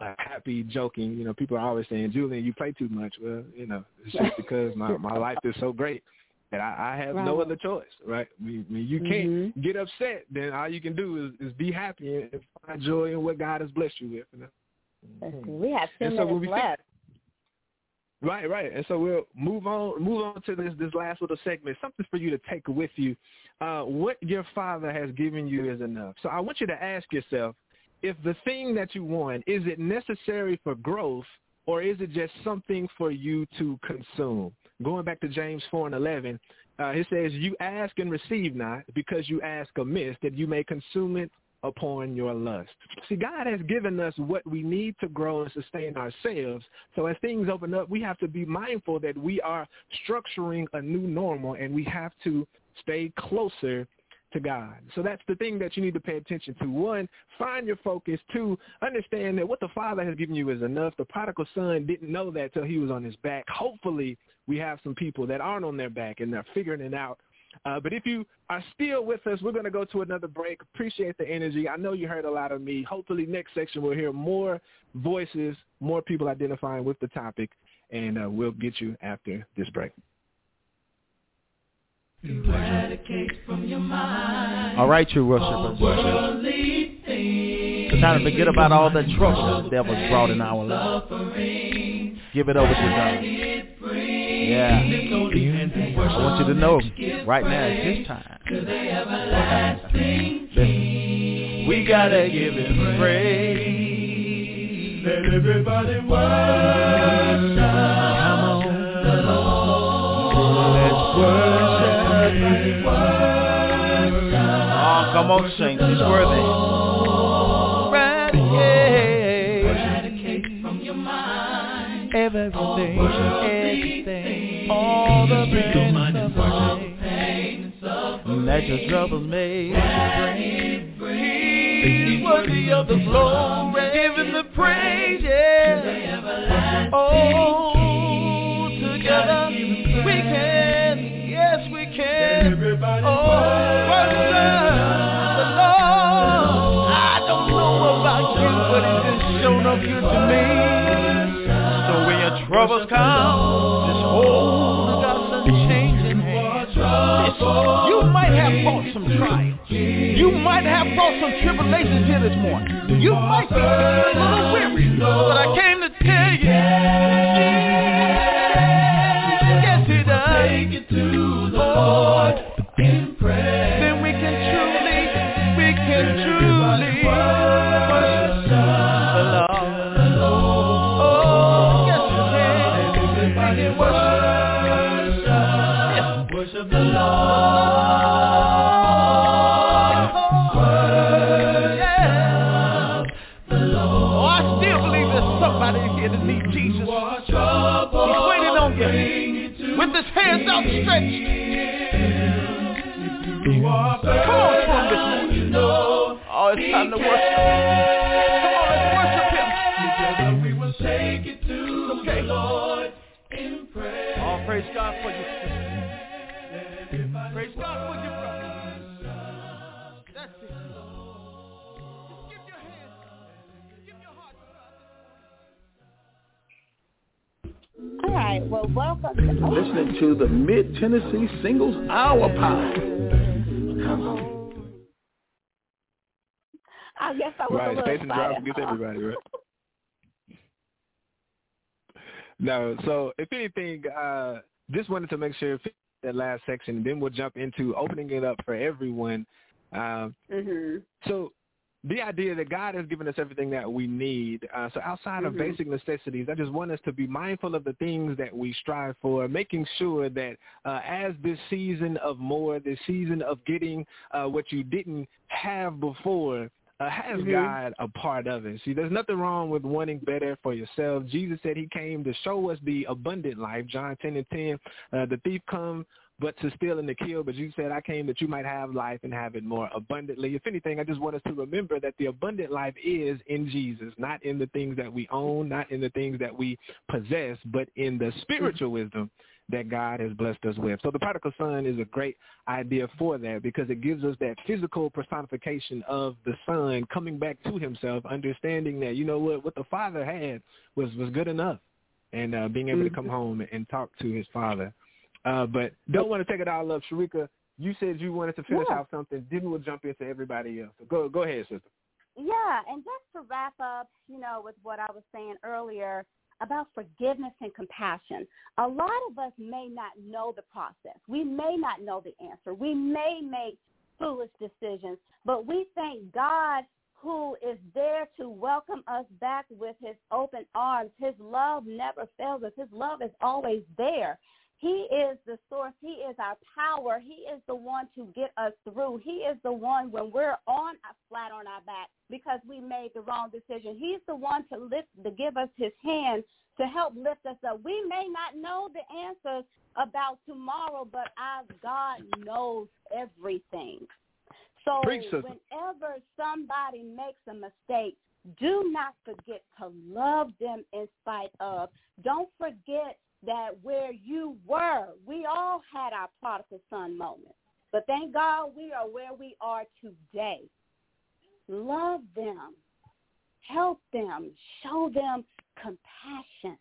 like happy, joking. You know, people are always saying, Julian, you play too much. Well, you know, it's just because my my life is so great that I, I have right. no other choice, right? When, when you can't mm-hmm. get upset, then all you can do is, is be happy and find joy in what God has blessed you with. You know? Mm-hmm. We have ten minutes left. Right, right. And so we'll move on move on to this this last little segment. Something for you to take with you. Uh, what your father has given you is enough. So I want you to ask yourself, if the thing that you want, is it necessary for growth or is it just something for you to consume? Going back to James 4 and 11, uh, it says, you ask and receive not because you ask amiss that you may consume it upon your lust. See, God has given us what we need to grow and sustain ourselves. So as things open up, we have to be mindful that we are structuring a new normal and we have to stay closer to God. So that's the thing that you need to pay attention to. One, find your focus. Two, understand that what the Father has given you is enough. The prodigal son didn't know that till he was on his back. Hopefully, we have some people that aren't on their back and they're figuring it out uh, but if you are still with us, we're going to go to another break. Appreciate the energy. I know you heard a lot of me. Hopefully next section we'll hear more voices, more people identifying with the topic, and uh, we'll get you after this break. All right, you worshipers. It's time to forget about all the trouble the devil's brought in our life. Give it over to God. Yeah. I want you to know right now it's his time. We gotta give him praise. Let everybody worship. Come on. Let's worship. Oh, come on, saints. He's worthy. Everything, everything, all the pain and suffering that your troubles made He's worthy of the glory, him the praise, yeah. Oh, together we can, yes we can. Oh, the Lord. I don't know about you, but it's been shown up good to me. So when your troubles come, just hold God's unchanging hand. Listen, you might have fought some trials. You might have fought some tribulations here this morning. You might be feeling a little weary, but I came to tell you. Time to worship. Come on, let's worship him. Okay. Oh, praise God for you, sister. Praise God for you, brother. That's it. Just give your hand. Give your heart All right. Well, welcome. To, Listening to the Mid Tennessee Singles Hour Pod. I guess I was a Right, little station drive excited. gets everybody, right? No, so if anything, uh, just wanted to make sure that last section, then we'll jump into opening it up for everyone. Um, Mhm. so the idea that God has given us everything that we need. Uh, so outside of Mhm. basic necessities, I just want us to be mindful of the things that we strive for, making sure that uh, as this season of more, this season of getting uh, what you didn't have before, uh, has Mhm. God a part of it. See, there's nothing wrong with wanting better for yourself. Jesus said he came to show us the abundant life. John 10 and 10, uh, the thief come but to steal and to kill. But you said, I came that you might have life and have it more abundantly. If anything, I just want us to remember that the abundant life is in Jesus, not in the things that we own, not in the things that we possess, but in the spiritual wisdom that God has blessed us with. So the prodigal son is a great idea for that because it gives us that physical personification of the son coming back to himself, understanding that, you know what, what the father had was, was good enough and uh, being able to come home and talk to his father. Uh, but don't want to take it all up. Sharika, you said you wanted to finish Yeah. out something. Then we'll jump into everybody else. So go, go ahead, sister. Yeah, and just to wrap up, you know, with what I was saying earlier about forgiveness and compassion. A lot of us may not know the process. We may not know the answer. We may make foolish decisions, but we thank God who is there to welcome us back with his open arms. His love never fails us. His love is always there. He is the source. He is our power. He is the one to get us through. He is the one when we're on flat on our back because we made the wrong decision. He's the one to lift, to give us his hand to help lift us up. We may not know the answers about tomorrow, but our God knows everything. So whenever somebody makes a mistake, do not forget to love them in spite of. Don't forget that where you were, we all had our prodigal son moment. But thank God we are where we are today. Love them. Help them. Show them compassion.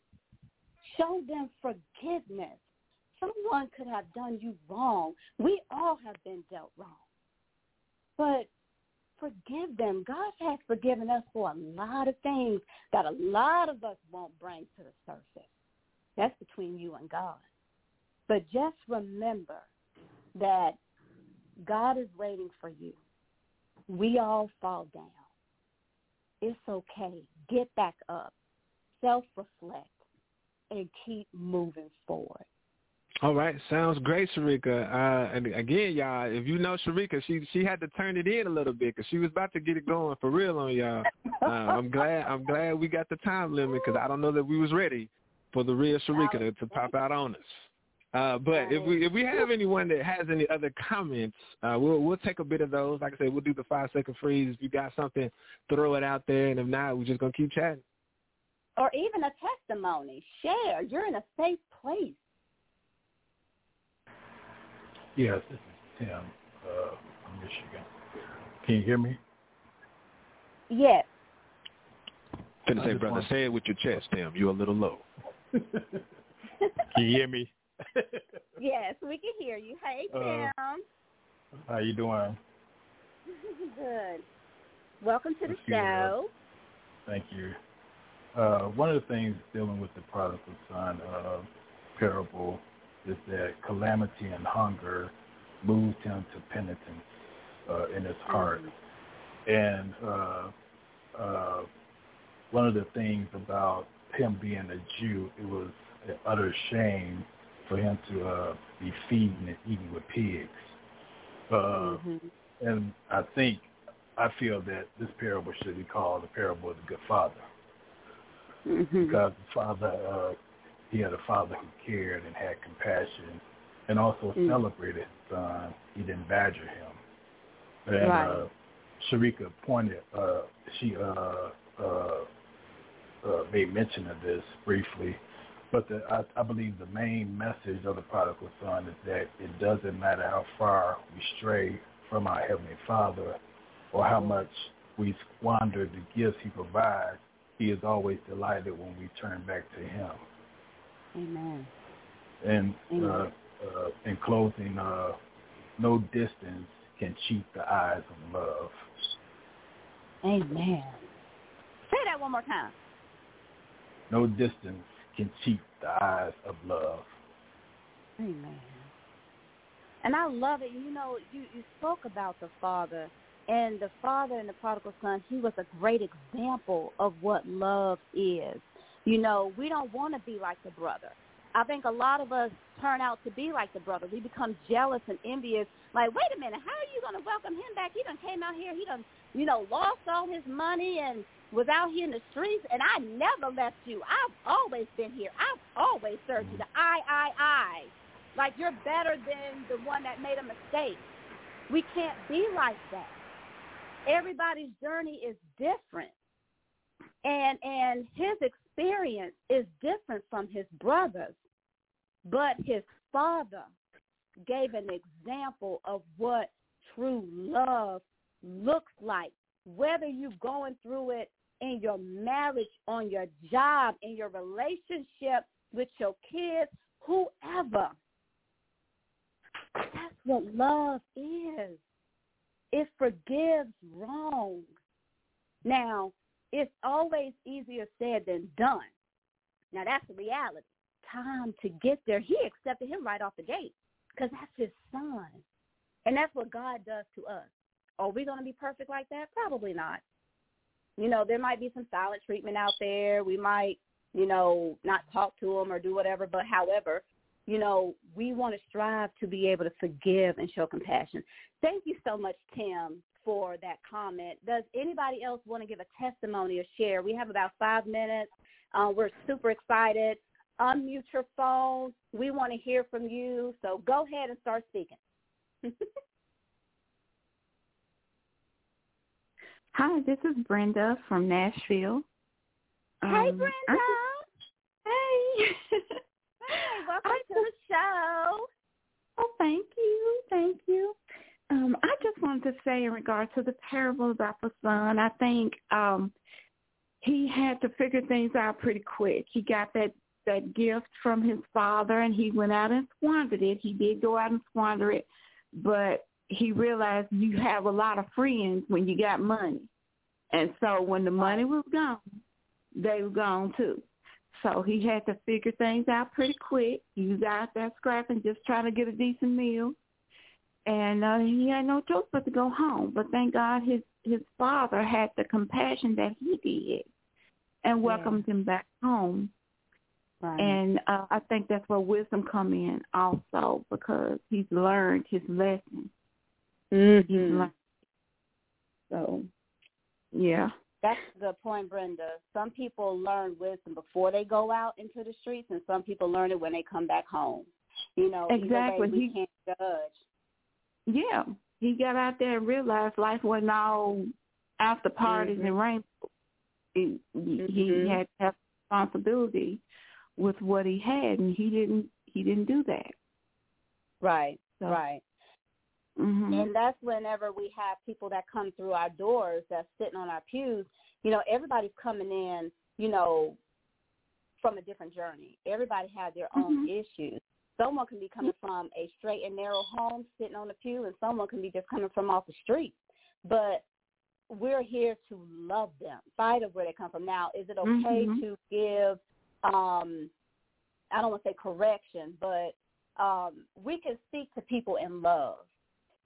Show them forgiveness. Someone could have done you wrong. We all have been dealt wrong. But forgive them. God has forgiven us for a lot of things that a lot of us won't bring to the surface. That's between you and God. But just remember that God is waiting for you. We all fall down. It's okay. Get back up. Self-reflect and keep moving forward. All right, sounds great, Sharika. Uh, and again, y'all, if you know Sharika, she she had to turn it in a little bit because she was about to get it going for real on y'all. Uh, I'm glad I'm glad we got the time limit because I don't know that we was ready. For the real Sharika to, to pop out on us. Uh, but if we if we have anyone that has any other comments, uh, we'll we'll take a bit of those. Like I said, we'll do the five second freeze. If you got something, throw it out there, and if not, we're just gonna keep chatting. Or even a testimony. Share. You're in a safe place. Yes, this is Tim uh, from Michigan. Can you hear me? Yes. Finna I say, brother, say it with your chest, Tim. You're a little low. Can you hear me? Yes, we can hear you. Hey, Uh, Tim. How you doing? Good. Welcome to the show. Thank you. Uh, one of the things dealing with the prodigal son uh, parable is that calamity and hunger moved him to penitence uh, in his heart. And uh, uh, one of the things about him being a Jew, it was an utter shame for him to uh, be feeding and eating with pigs. Uh, And I think, I feel that this parable should be called the parable of the good father because the father, uh, he had a father who cared and had compassion and also Mm. celebrated his son. He didn't badger him. And Right. uh, Sharika pointed, uh, she uh, uh, uh, made mention of this briefly, but the, I, I believe the main message of the prodigal son is that it doesn't matter how far we stray from our Heavenly Father or how much we squander the gifts he provides, he is always delighted when we turn back to him. Amen. And Amen. uh, uh, in closing, uh, no distance can cheat the eyes of love. Amen. Say that one more time. No distance can cheat the eyes of love. Amen. And I love it. You know, you, you spoke about the father and the father and the prodigal son. He was a great example of what love is. You know, we don't want to be like the brother. I think a lot of us turn out to be like the brother. We become jealous and envious. Like, wait a minute, how are you going to welcome him back? He done came out here. He done, you know, lost all his money and was out here in the streets. And I never left you. I've always been here. I've always served you. The I, I, I. Like you're better than the one that made a mistake. We can't be like that. Everybody's journey is different. And and his experience is different from his brothers. But his father gave an example of what true love looks like. Whether you're going through it in your marriage, on your job, in your relationship with your kids, whoever. That's what love is. It forgives wrongs. Now, it's always easier said than done. Now, that's the reality. Time to get there. He accepted him right off the gate because that's his son. And that's what God does to us. Are we going to be perfect like that? Probably not. You know, there might be some silent treatment out there. We might, you know, not talk to them or do whatever. But however, you know, we want to strive to be able to forgive and show compassion. Thank you so much, Tim, for that comment. Does anybody else want to give a testimony or share? We have about five minutes. Uh, we're super excited. Unmute your phones. We want to hear from you. So go ahead and start speaking. Hi, this is Brenda from Nashville. hey, Um, Brenda. I- Hey. Hey, welcome to the show. Oh, thank you. Thank you. Um, I just wanted to say in regard to the parable about the son, I think um, he had to figure things out pretty quick. He got that that gift from his father, and he went out and squandered it. He did go out and squander it, but he realized you have a lot of friends when you got money, and so when the money was gone, they were gone too. So he had to figure things out pretty quick. He was out there scrapping, just trying to get a decent meal. And uh, he had no choice but to go home. But thank God his his father had the compassion that he did and welcomed him back home. Right. And uh, I think that's where wisdom come in also because he's learned his lesson. Mm-hmm. So, yeah, That's the point, Brenda. Some people learn wisdom before they go out into the streets, and some people learn it when they come back home. You know, either way, Exactly. we He- can't judge. Yeah, he got out there and realized life wasn't all after parties and rainbows. He, he Mhm. had to have responsibility with what he had, and he didn't. He didn't do that. Right, So- right. Hmm And that's whenever we have people that come through our doors that's sitting on our pews. You know, everybody's coming in, you know, from a different journey. Everybody has their own issues. Someone can be coming from a straight and narrow home sitting on a pew and someone can be just coming from off the street. But we're here to love them, spite of where they come from. Now, is it okay Mhm. to give um I don't want to say correction, but um we can speak to people in love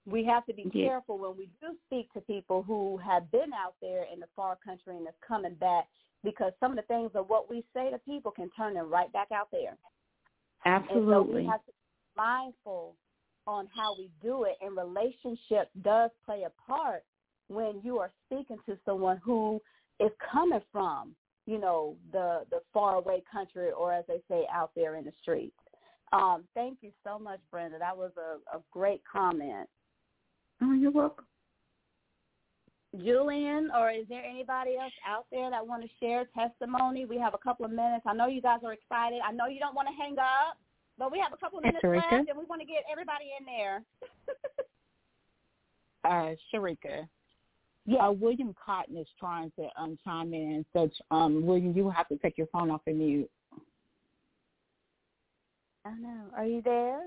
we have to be Yeah. careful when we do speak to people who have been out there in the far country and is coming back because some of the things of what we say to people can turn them right back out there. And so we have to be mindful on how we do it and relationship does play a part when you are speaking to someone who is coming from, you know, the the far away country or as they say out there in the streets. Um, thank you so much, Brenda. That was a, a great comment. Oh, you're welcome. Julian, or is there anybody else out there that want to share testimony? We have a couple of minutes. I know you guys are excited. I know you don't want to hang up, but we have a couple of minutes left, and we want to get everybody in there. uh, Sharika. Yeah, uh, William Cotton is trying to um, chime in. So, um, William, you will have to take your phone off and mute. I know. Are you there?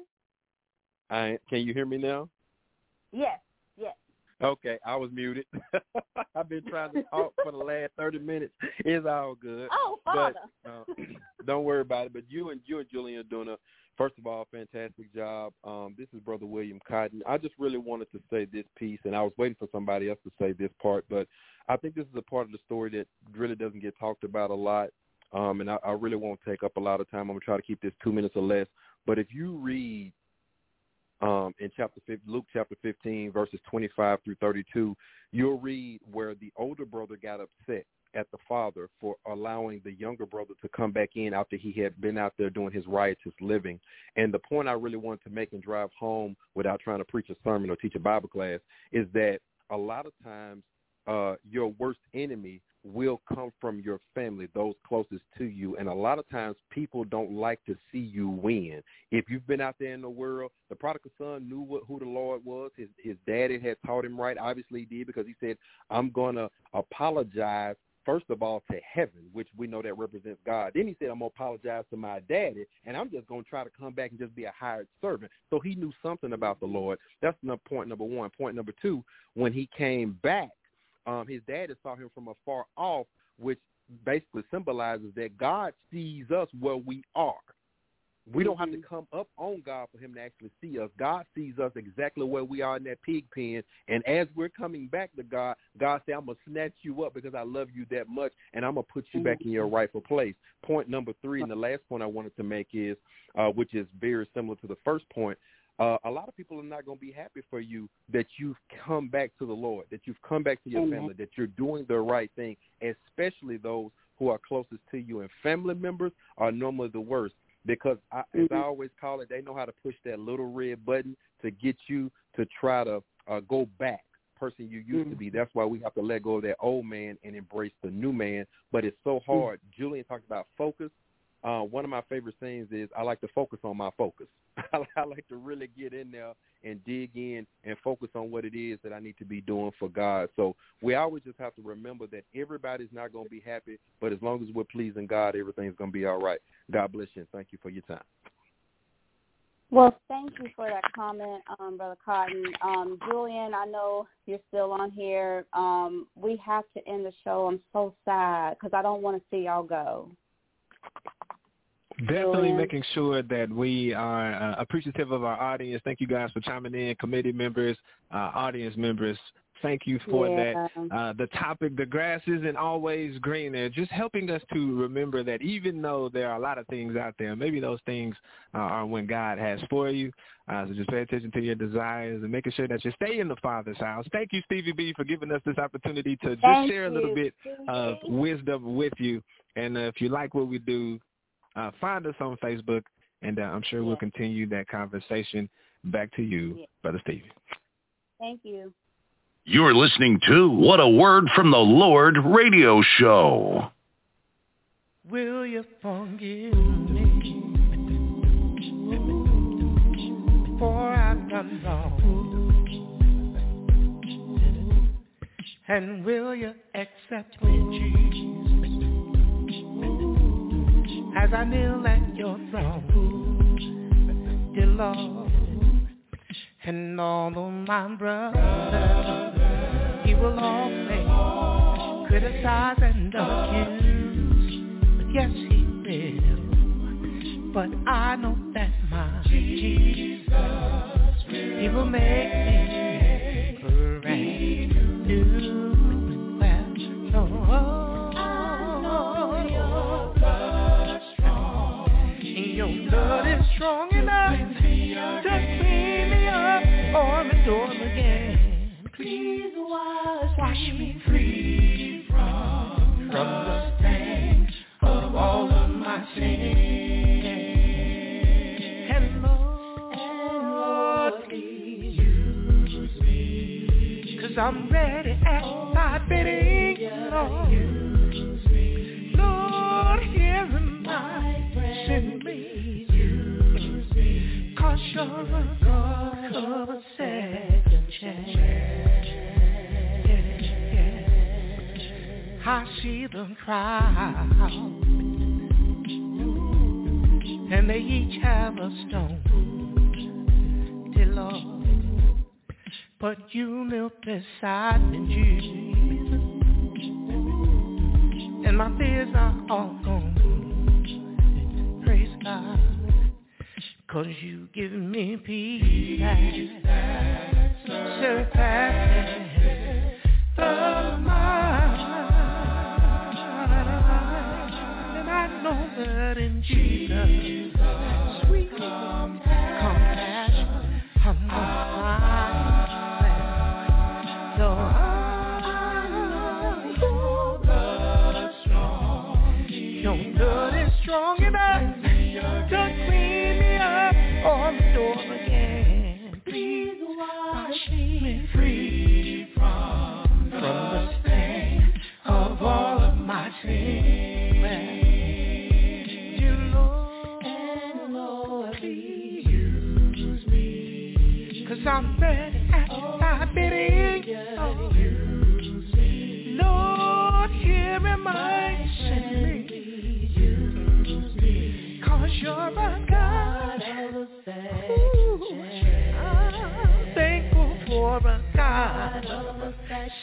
I, can you hear me now? Yes. Yes. Okay, I was muted. I've been trying to talk for the last thirty minutes. It's all good. Oh, but Father. uh, don't worry about it. But you and you and Julian are doing a first of all fantastic job. Um, this is Brother William Cotton. I just really wanted to say this piece, and I was waiting for somebody else to say this part, but I think this is a part of the story that really doesn't get talked about a lot. Um, and I, I really won't take up a lot of time. I'm gonna try to keep this two minutes or less. But if you read um, in chapter 15, Luke chapter 15, verses 25 through 32, you'll read where the older brother got upset at the father for allowing the younger brother to come back in after he had been out there doing his riotous living. And the point I really wanted to make and drive home without trying to preach a sermon or teach a Bible class is that a lot of times uh, your worst enemy will come from your family, those closest to you. And a lot of times people don't like to see you win. If you've been out there in the world, the prodigal son knew what, who the Lord was. His, his daddy had taught him right. Obviously he did because he said, I'm going to apologize first of all to heaven, which we know that represents God. Then he said, I'm going to apologize to my daddy, and I'm just going to try to come back and just be a hired servant. So he knew something about the Lord. That's point number one. Point number two, when he came back, um, his daddy saw him from afar off, which basically symbolizes that God sees us where we are. We don't have to come up on God for him to actually see us. God sees us exactly where we are in that pig pen. And as we're coming back to God, God said, I'm going to snatch you up because I love you that much, and I'm going to put you back in your rightful place. Point number three, and the last point I wanted to make is, uh, which is very similar to the first point, uh, a lot of people are not going to be happy for you that you've come back to the Lord, that you've come back to your Amen. family, that you're doing the right thing, especially those who are closest to you. And family members are normally the worst because, I, as I always call it, they know how to push that little red button to get you to try to uh, go back person you used to be. That's why we have to let go of that old man and embrace the new man. But it's so hard. Julian talked about focus. Uh, one of my favorite things is I like to focus on my focus. I like to really get in there and dig in and focus on what it is that I need to be doing for God. So we always just have to remember that everybody's not going to be happy, but as long as we're pleasing God, everything's going to be all right. God bless you and thank you for your time. Well, thank you for that comment, um, Brother Cotton. Um, Julian, I know you're still on here. Um, we have to end the show. I'm so sad because I don't want to see y'all go. Definitely making sure that we are uh, appreciative of our audience. Thank you guys for chiming in, committee members, uh, audience members. Thank you for Yeah. that. Uh, the topic, the grass isn't always greener, just helping us to remember that even though there are a lot of things out there, maybe those things uh, are when God has for you. Uh, so just pay attention to your desires and making sure that you stay in the Father's house. Thank you, Stevie B, for giving us this opportunity to just Thank share a little bit of wisdom with you. And uh, if you like what we do, uh, find us on Facebook, and uh, I'm sure we'll continue that conversation. Back to you, Brother Stevie. Thank you. You're listening to What a Word from the Lord radio show. Will you forgive me for I've done wrong? And will you accept me, Jesus, as I kneel at your throne, dear Lord? And all of my brothers, he will always criticize and accuse. Yes, he will. But I know that my Jesus, he will make me brand new. Blood is strong enough to clean me up or restore me again. Please wash, wash me free from, from the stain of all of my sins. And Lord, please use me. Cause I'm ready at thy bidding, Lord. Lord, here am and my fears are all gone. Praise God. Cause you give me peace that surpasses the mind. And I know that in Jesus, sweet compassion, I'm gonna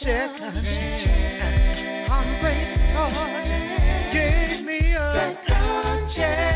chance. I'm grateful. Gave me a second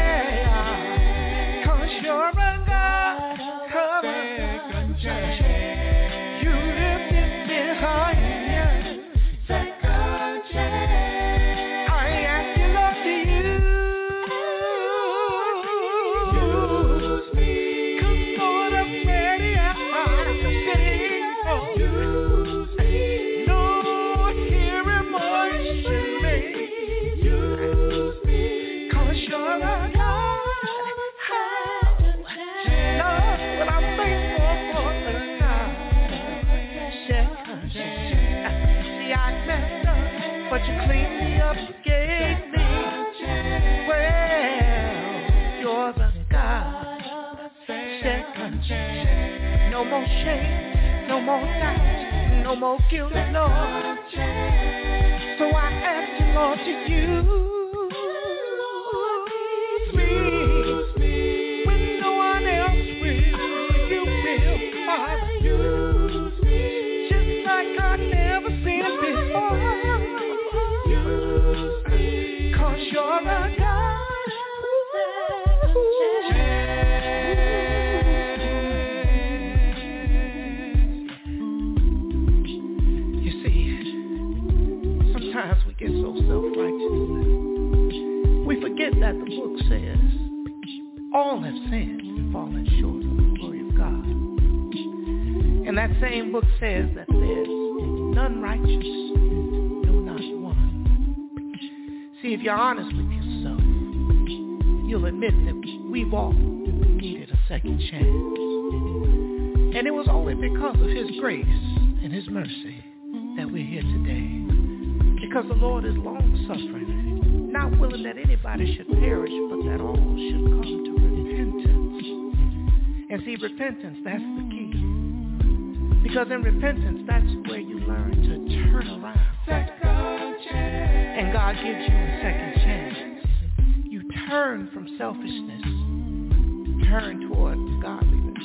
No more shame, no more doubt, no more guilt, Lord. So I ask you, Lord, to use That the book says all have sinned and fallen short of the glory of God. And that same book says that there's none righteous, no not one. See, if you're honest with yourself, you'll admit that we've all needed a second chance. And it was only because of his grace and his mercy that we're here today. Because the Lord is long-suffering, not willing that anybody should perish, but that all should come to repentance. And see, repentance, that's the key. Because in repentance, that's where you learn to turn around. And God gives you a second chance. You turn from selfishness, turn toward godliness.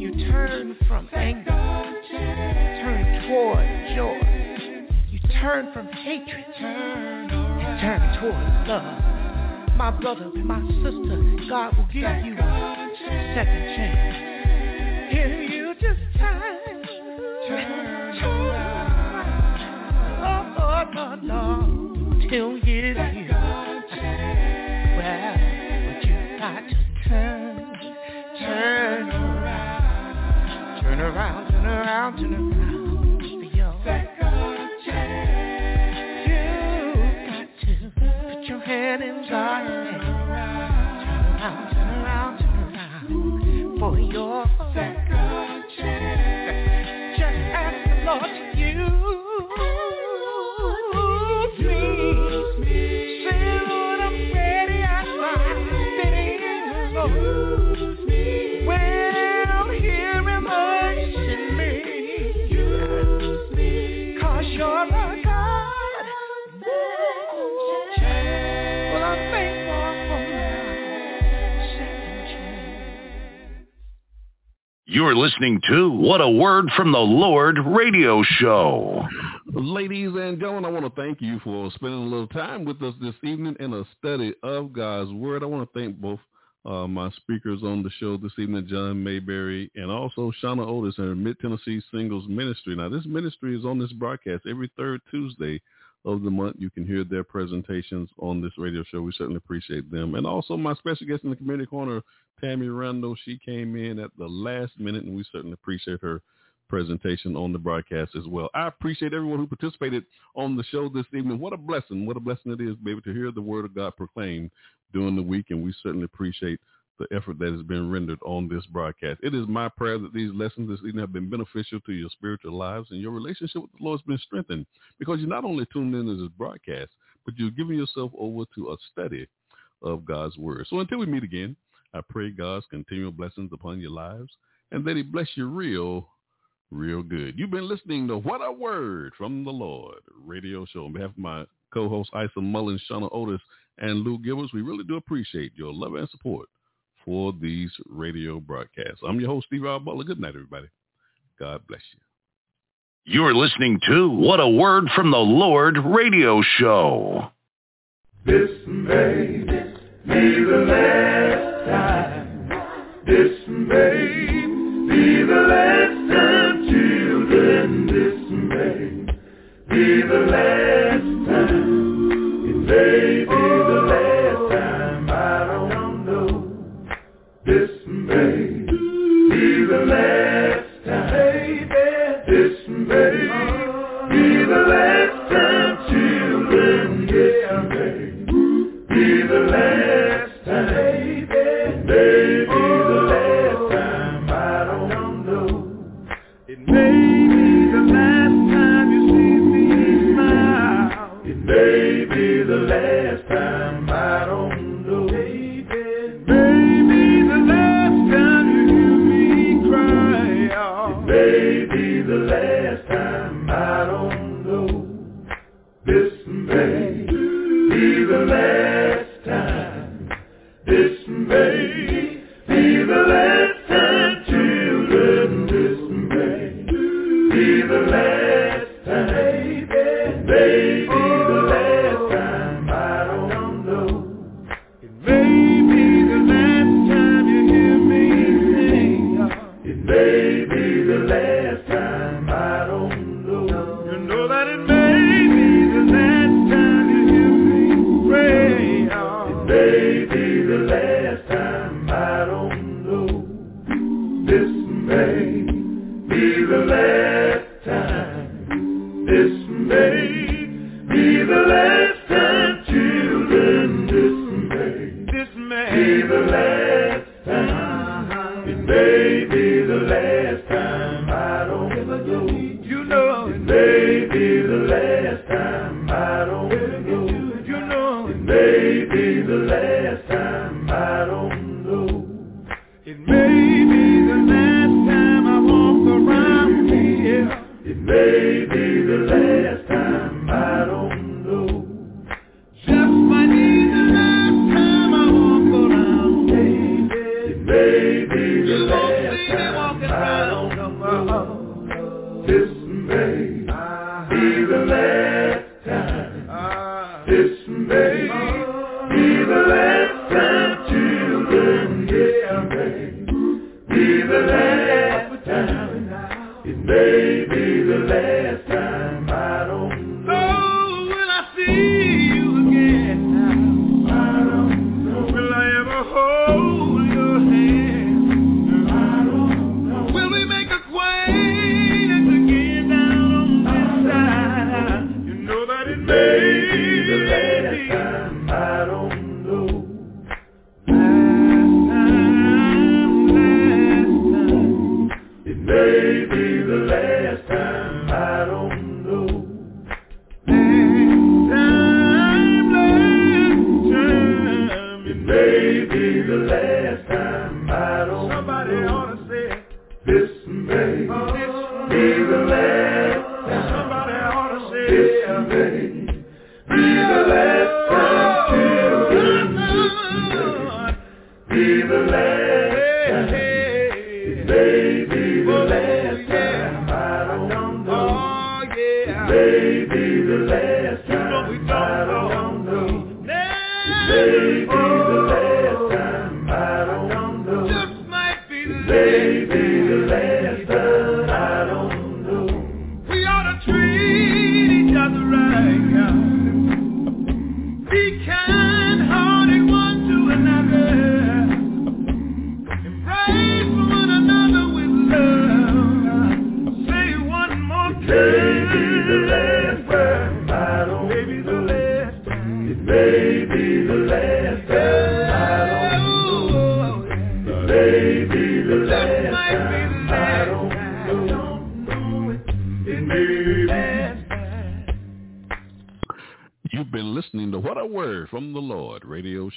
You turn from anger, turn toward joy. You turn from hatred, turn toward love. My brother, my sister, God will give you a second chance. If you just turn, turn turn around. Oh, oh, no, no, till you well, but you got to turn, turn. around, turn around, turn around, turn around hand in Turn around, turn around, turn around for your second chance. Just ask the Lord You're listening to What a Word from the Lord radio show. Ladies and gentlemen, I want to thank you for spending a little time with us this evening in a study of God's Word. I want to thank both uh, my speakers on the show this evening, John Mayberry and also Shauna Otis and Mid-Tennessee Singles Ministry. Now, this ministry is on this broadcast every third Tuesday of the month. You can hear their presentations on this radio show. We certainly appreciate them. And also my special guest in the community corner, Tammy Randall. She came in at the last minute, and we certainly appreciate her presentation on the broadcast as well. I appreciate everyone who participated on the show this evening. What a blessing. What a blessing it is to be able to hear the word of God proclaimed during the week, and we certainly appreciate the effort that has been rendered on this broadcast. It is my prayer that these lessons this evening have been beneficial to your spiritual lives and your relationship with the Lord has been strengthened because you're not only tuned in to this broadcast, but you're giving yourself over to a study of God's word. So until we meet again, I pray God's continual blessings upon your lives and that he bless you real, real good. You've been listening to What a Word from the Lord radio show. On behalf of my co-hosts Isa Mullins, Shauna Otis, and Lou Gilbers, we really do appreciate your love and support for these radio broadcasts. I'm your host, Stevie R. Butler. Good night, everybody. God bless you. You're listening to What a Word from the Lord radio show. This may be the last time. This may be the last time, children. This may be the last time. It may be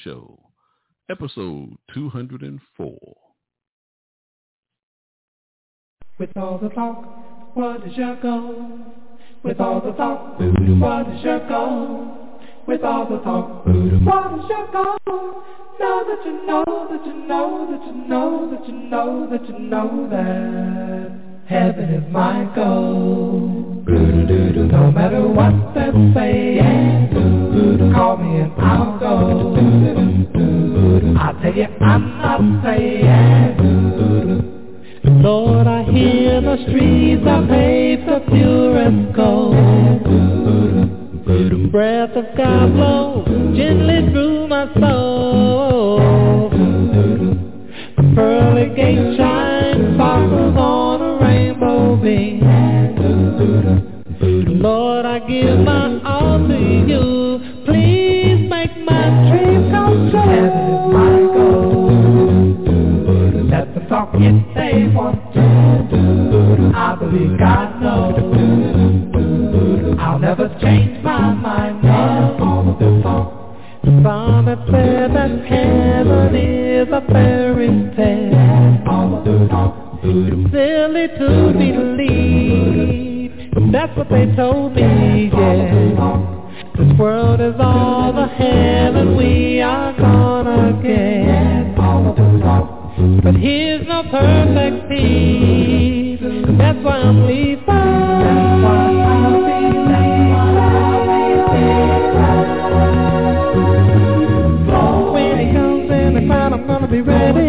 Show, episode 204. With all the talk, what is your goal? With all the talk, what is your goal? With all the talk, what is your goal? Now that you know, that you know, that you know, that you know, that you know that heaven is my goal. No matter what they say, call me and I'll go. I tell you I'm not saying. Lord, I hear the streets are paved for purest gold. Breath of God blow gently through my soul. The Pearly gate shines sparkles on a rainbow beam. Lord, I give my all to you. Please make my dreams come true. That is my goal. That's the talking they want to. I believe God knows. I'll never change my mind. Promise said that heaven is a fairy tale. Silly to believe. That's what they told me, yeah. This world is all the heaven we are gonna get. But here's no perfect peace. That's why I'm leaving. That's why I'm leaving. That's why I'm leaving. When he comes in the crowd, I'm gonna be ready.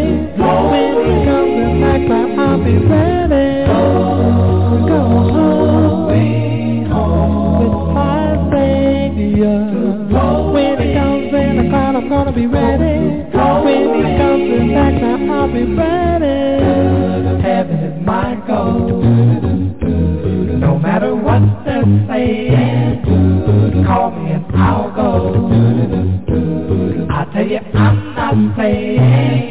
be ready. When he comes to back. Now I'll be ready. Heaven is my goal. No matter what they're saying, call me and I'll go. I tell you, I'm not playing.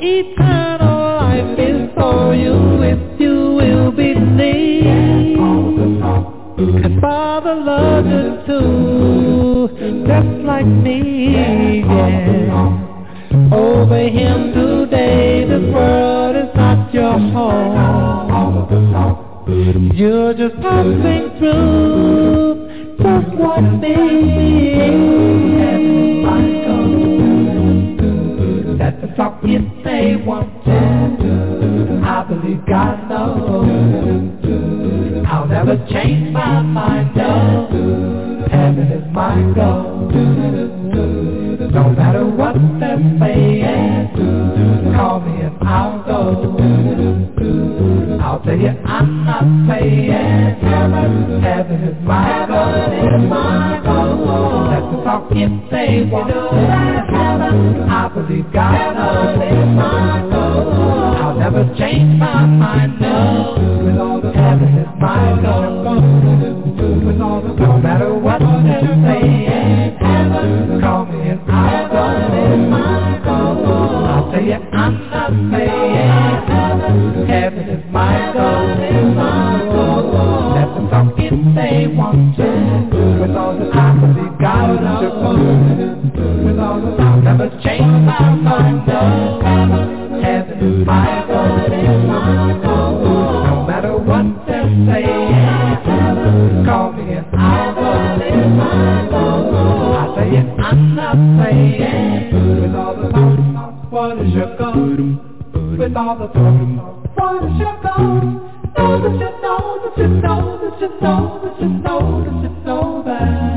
Eternal life is for you. It's And Father loves you too, just like me. Yeah. Over him today, this world is not your home. You're just passing through, just like me. Talk if they want to. I believe God knows. I'll never change my mind, no. Heaven is my goal. No matter what they're saying, call me and I'll go. I'll tell you I'm not playing. Heaven, heaven is my goal. Is my goal. The talk if they want to. Heaven, I believe God knows. Is my goal. I'll never change my mind. No, heaven is my goal. No matter what they're saying, heaven, call me and I'll go. Is my goal. I'll tell you I'm not playing. Heaven my. Is my goal. Let them talk if they want to. Tell you is your goal? Know that you know that you know that you know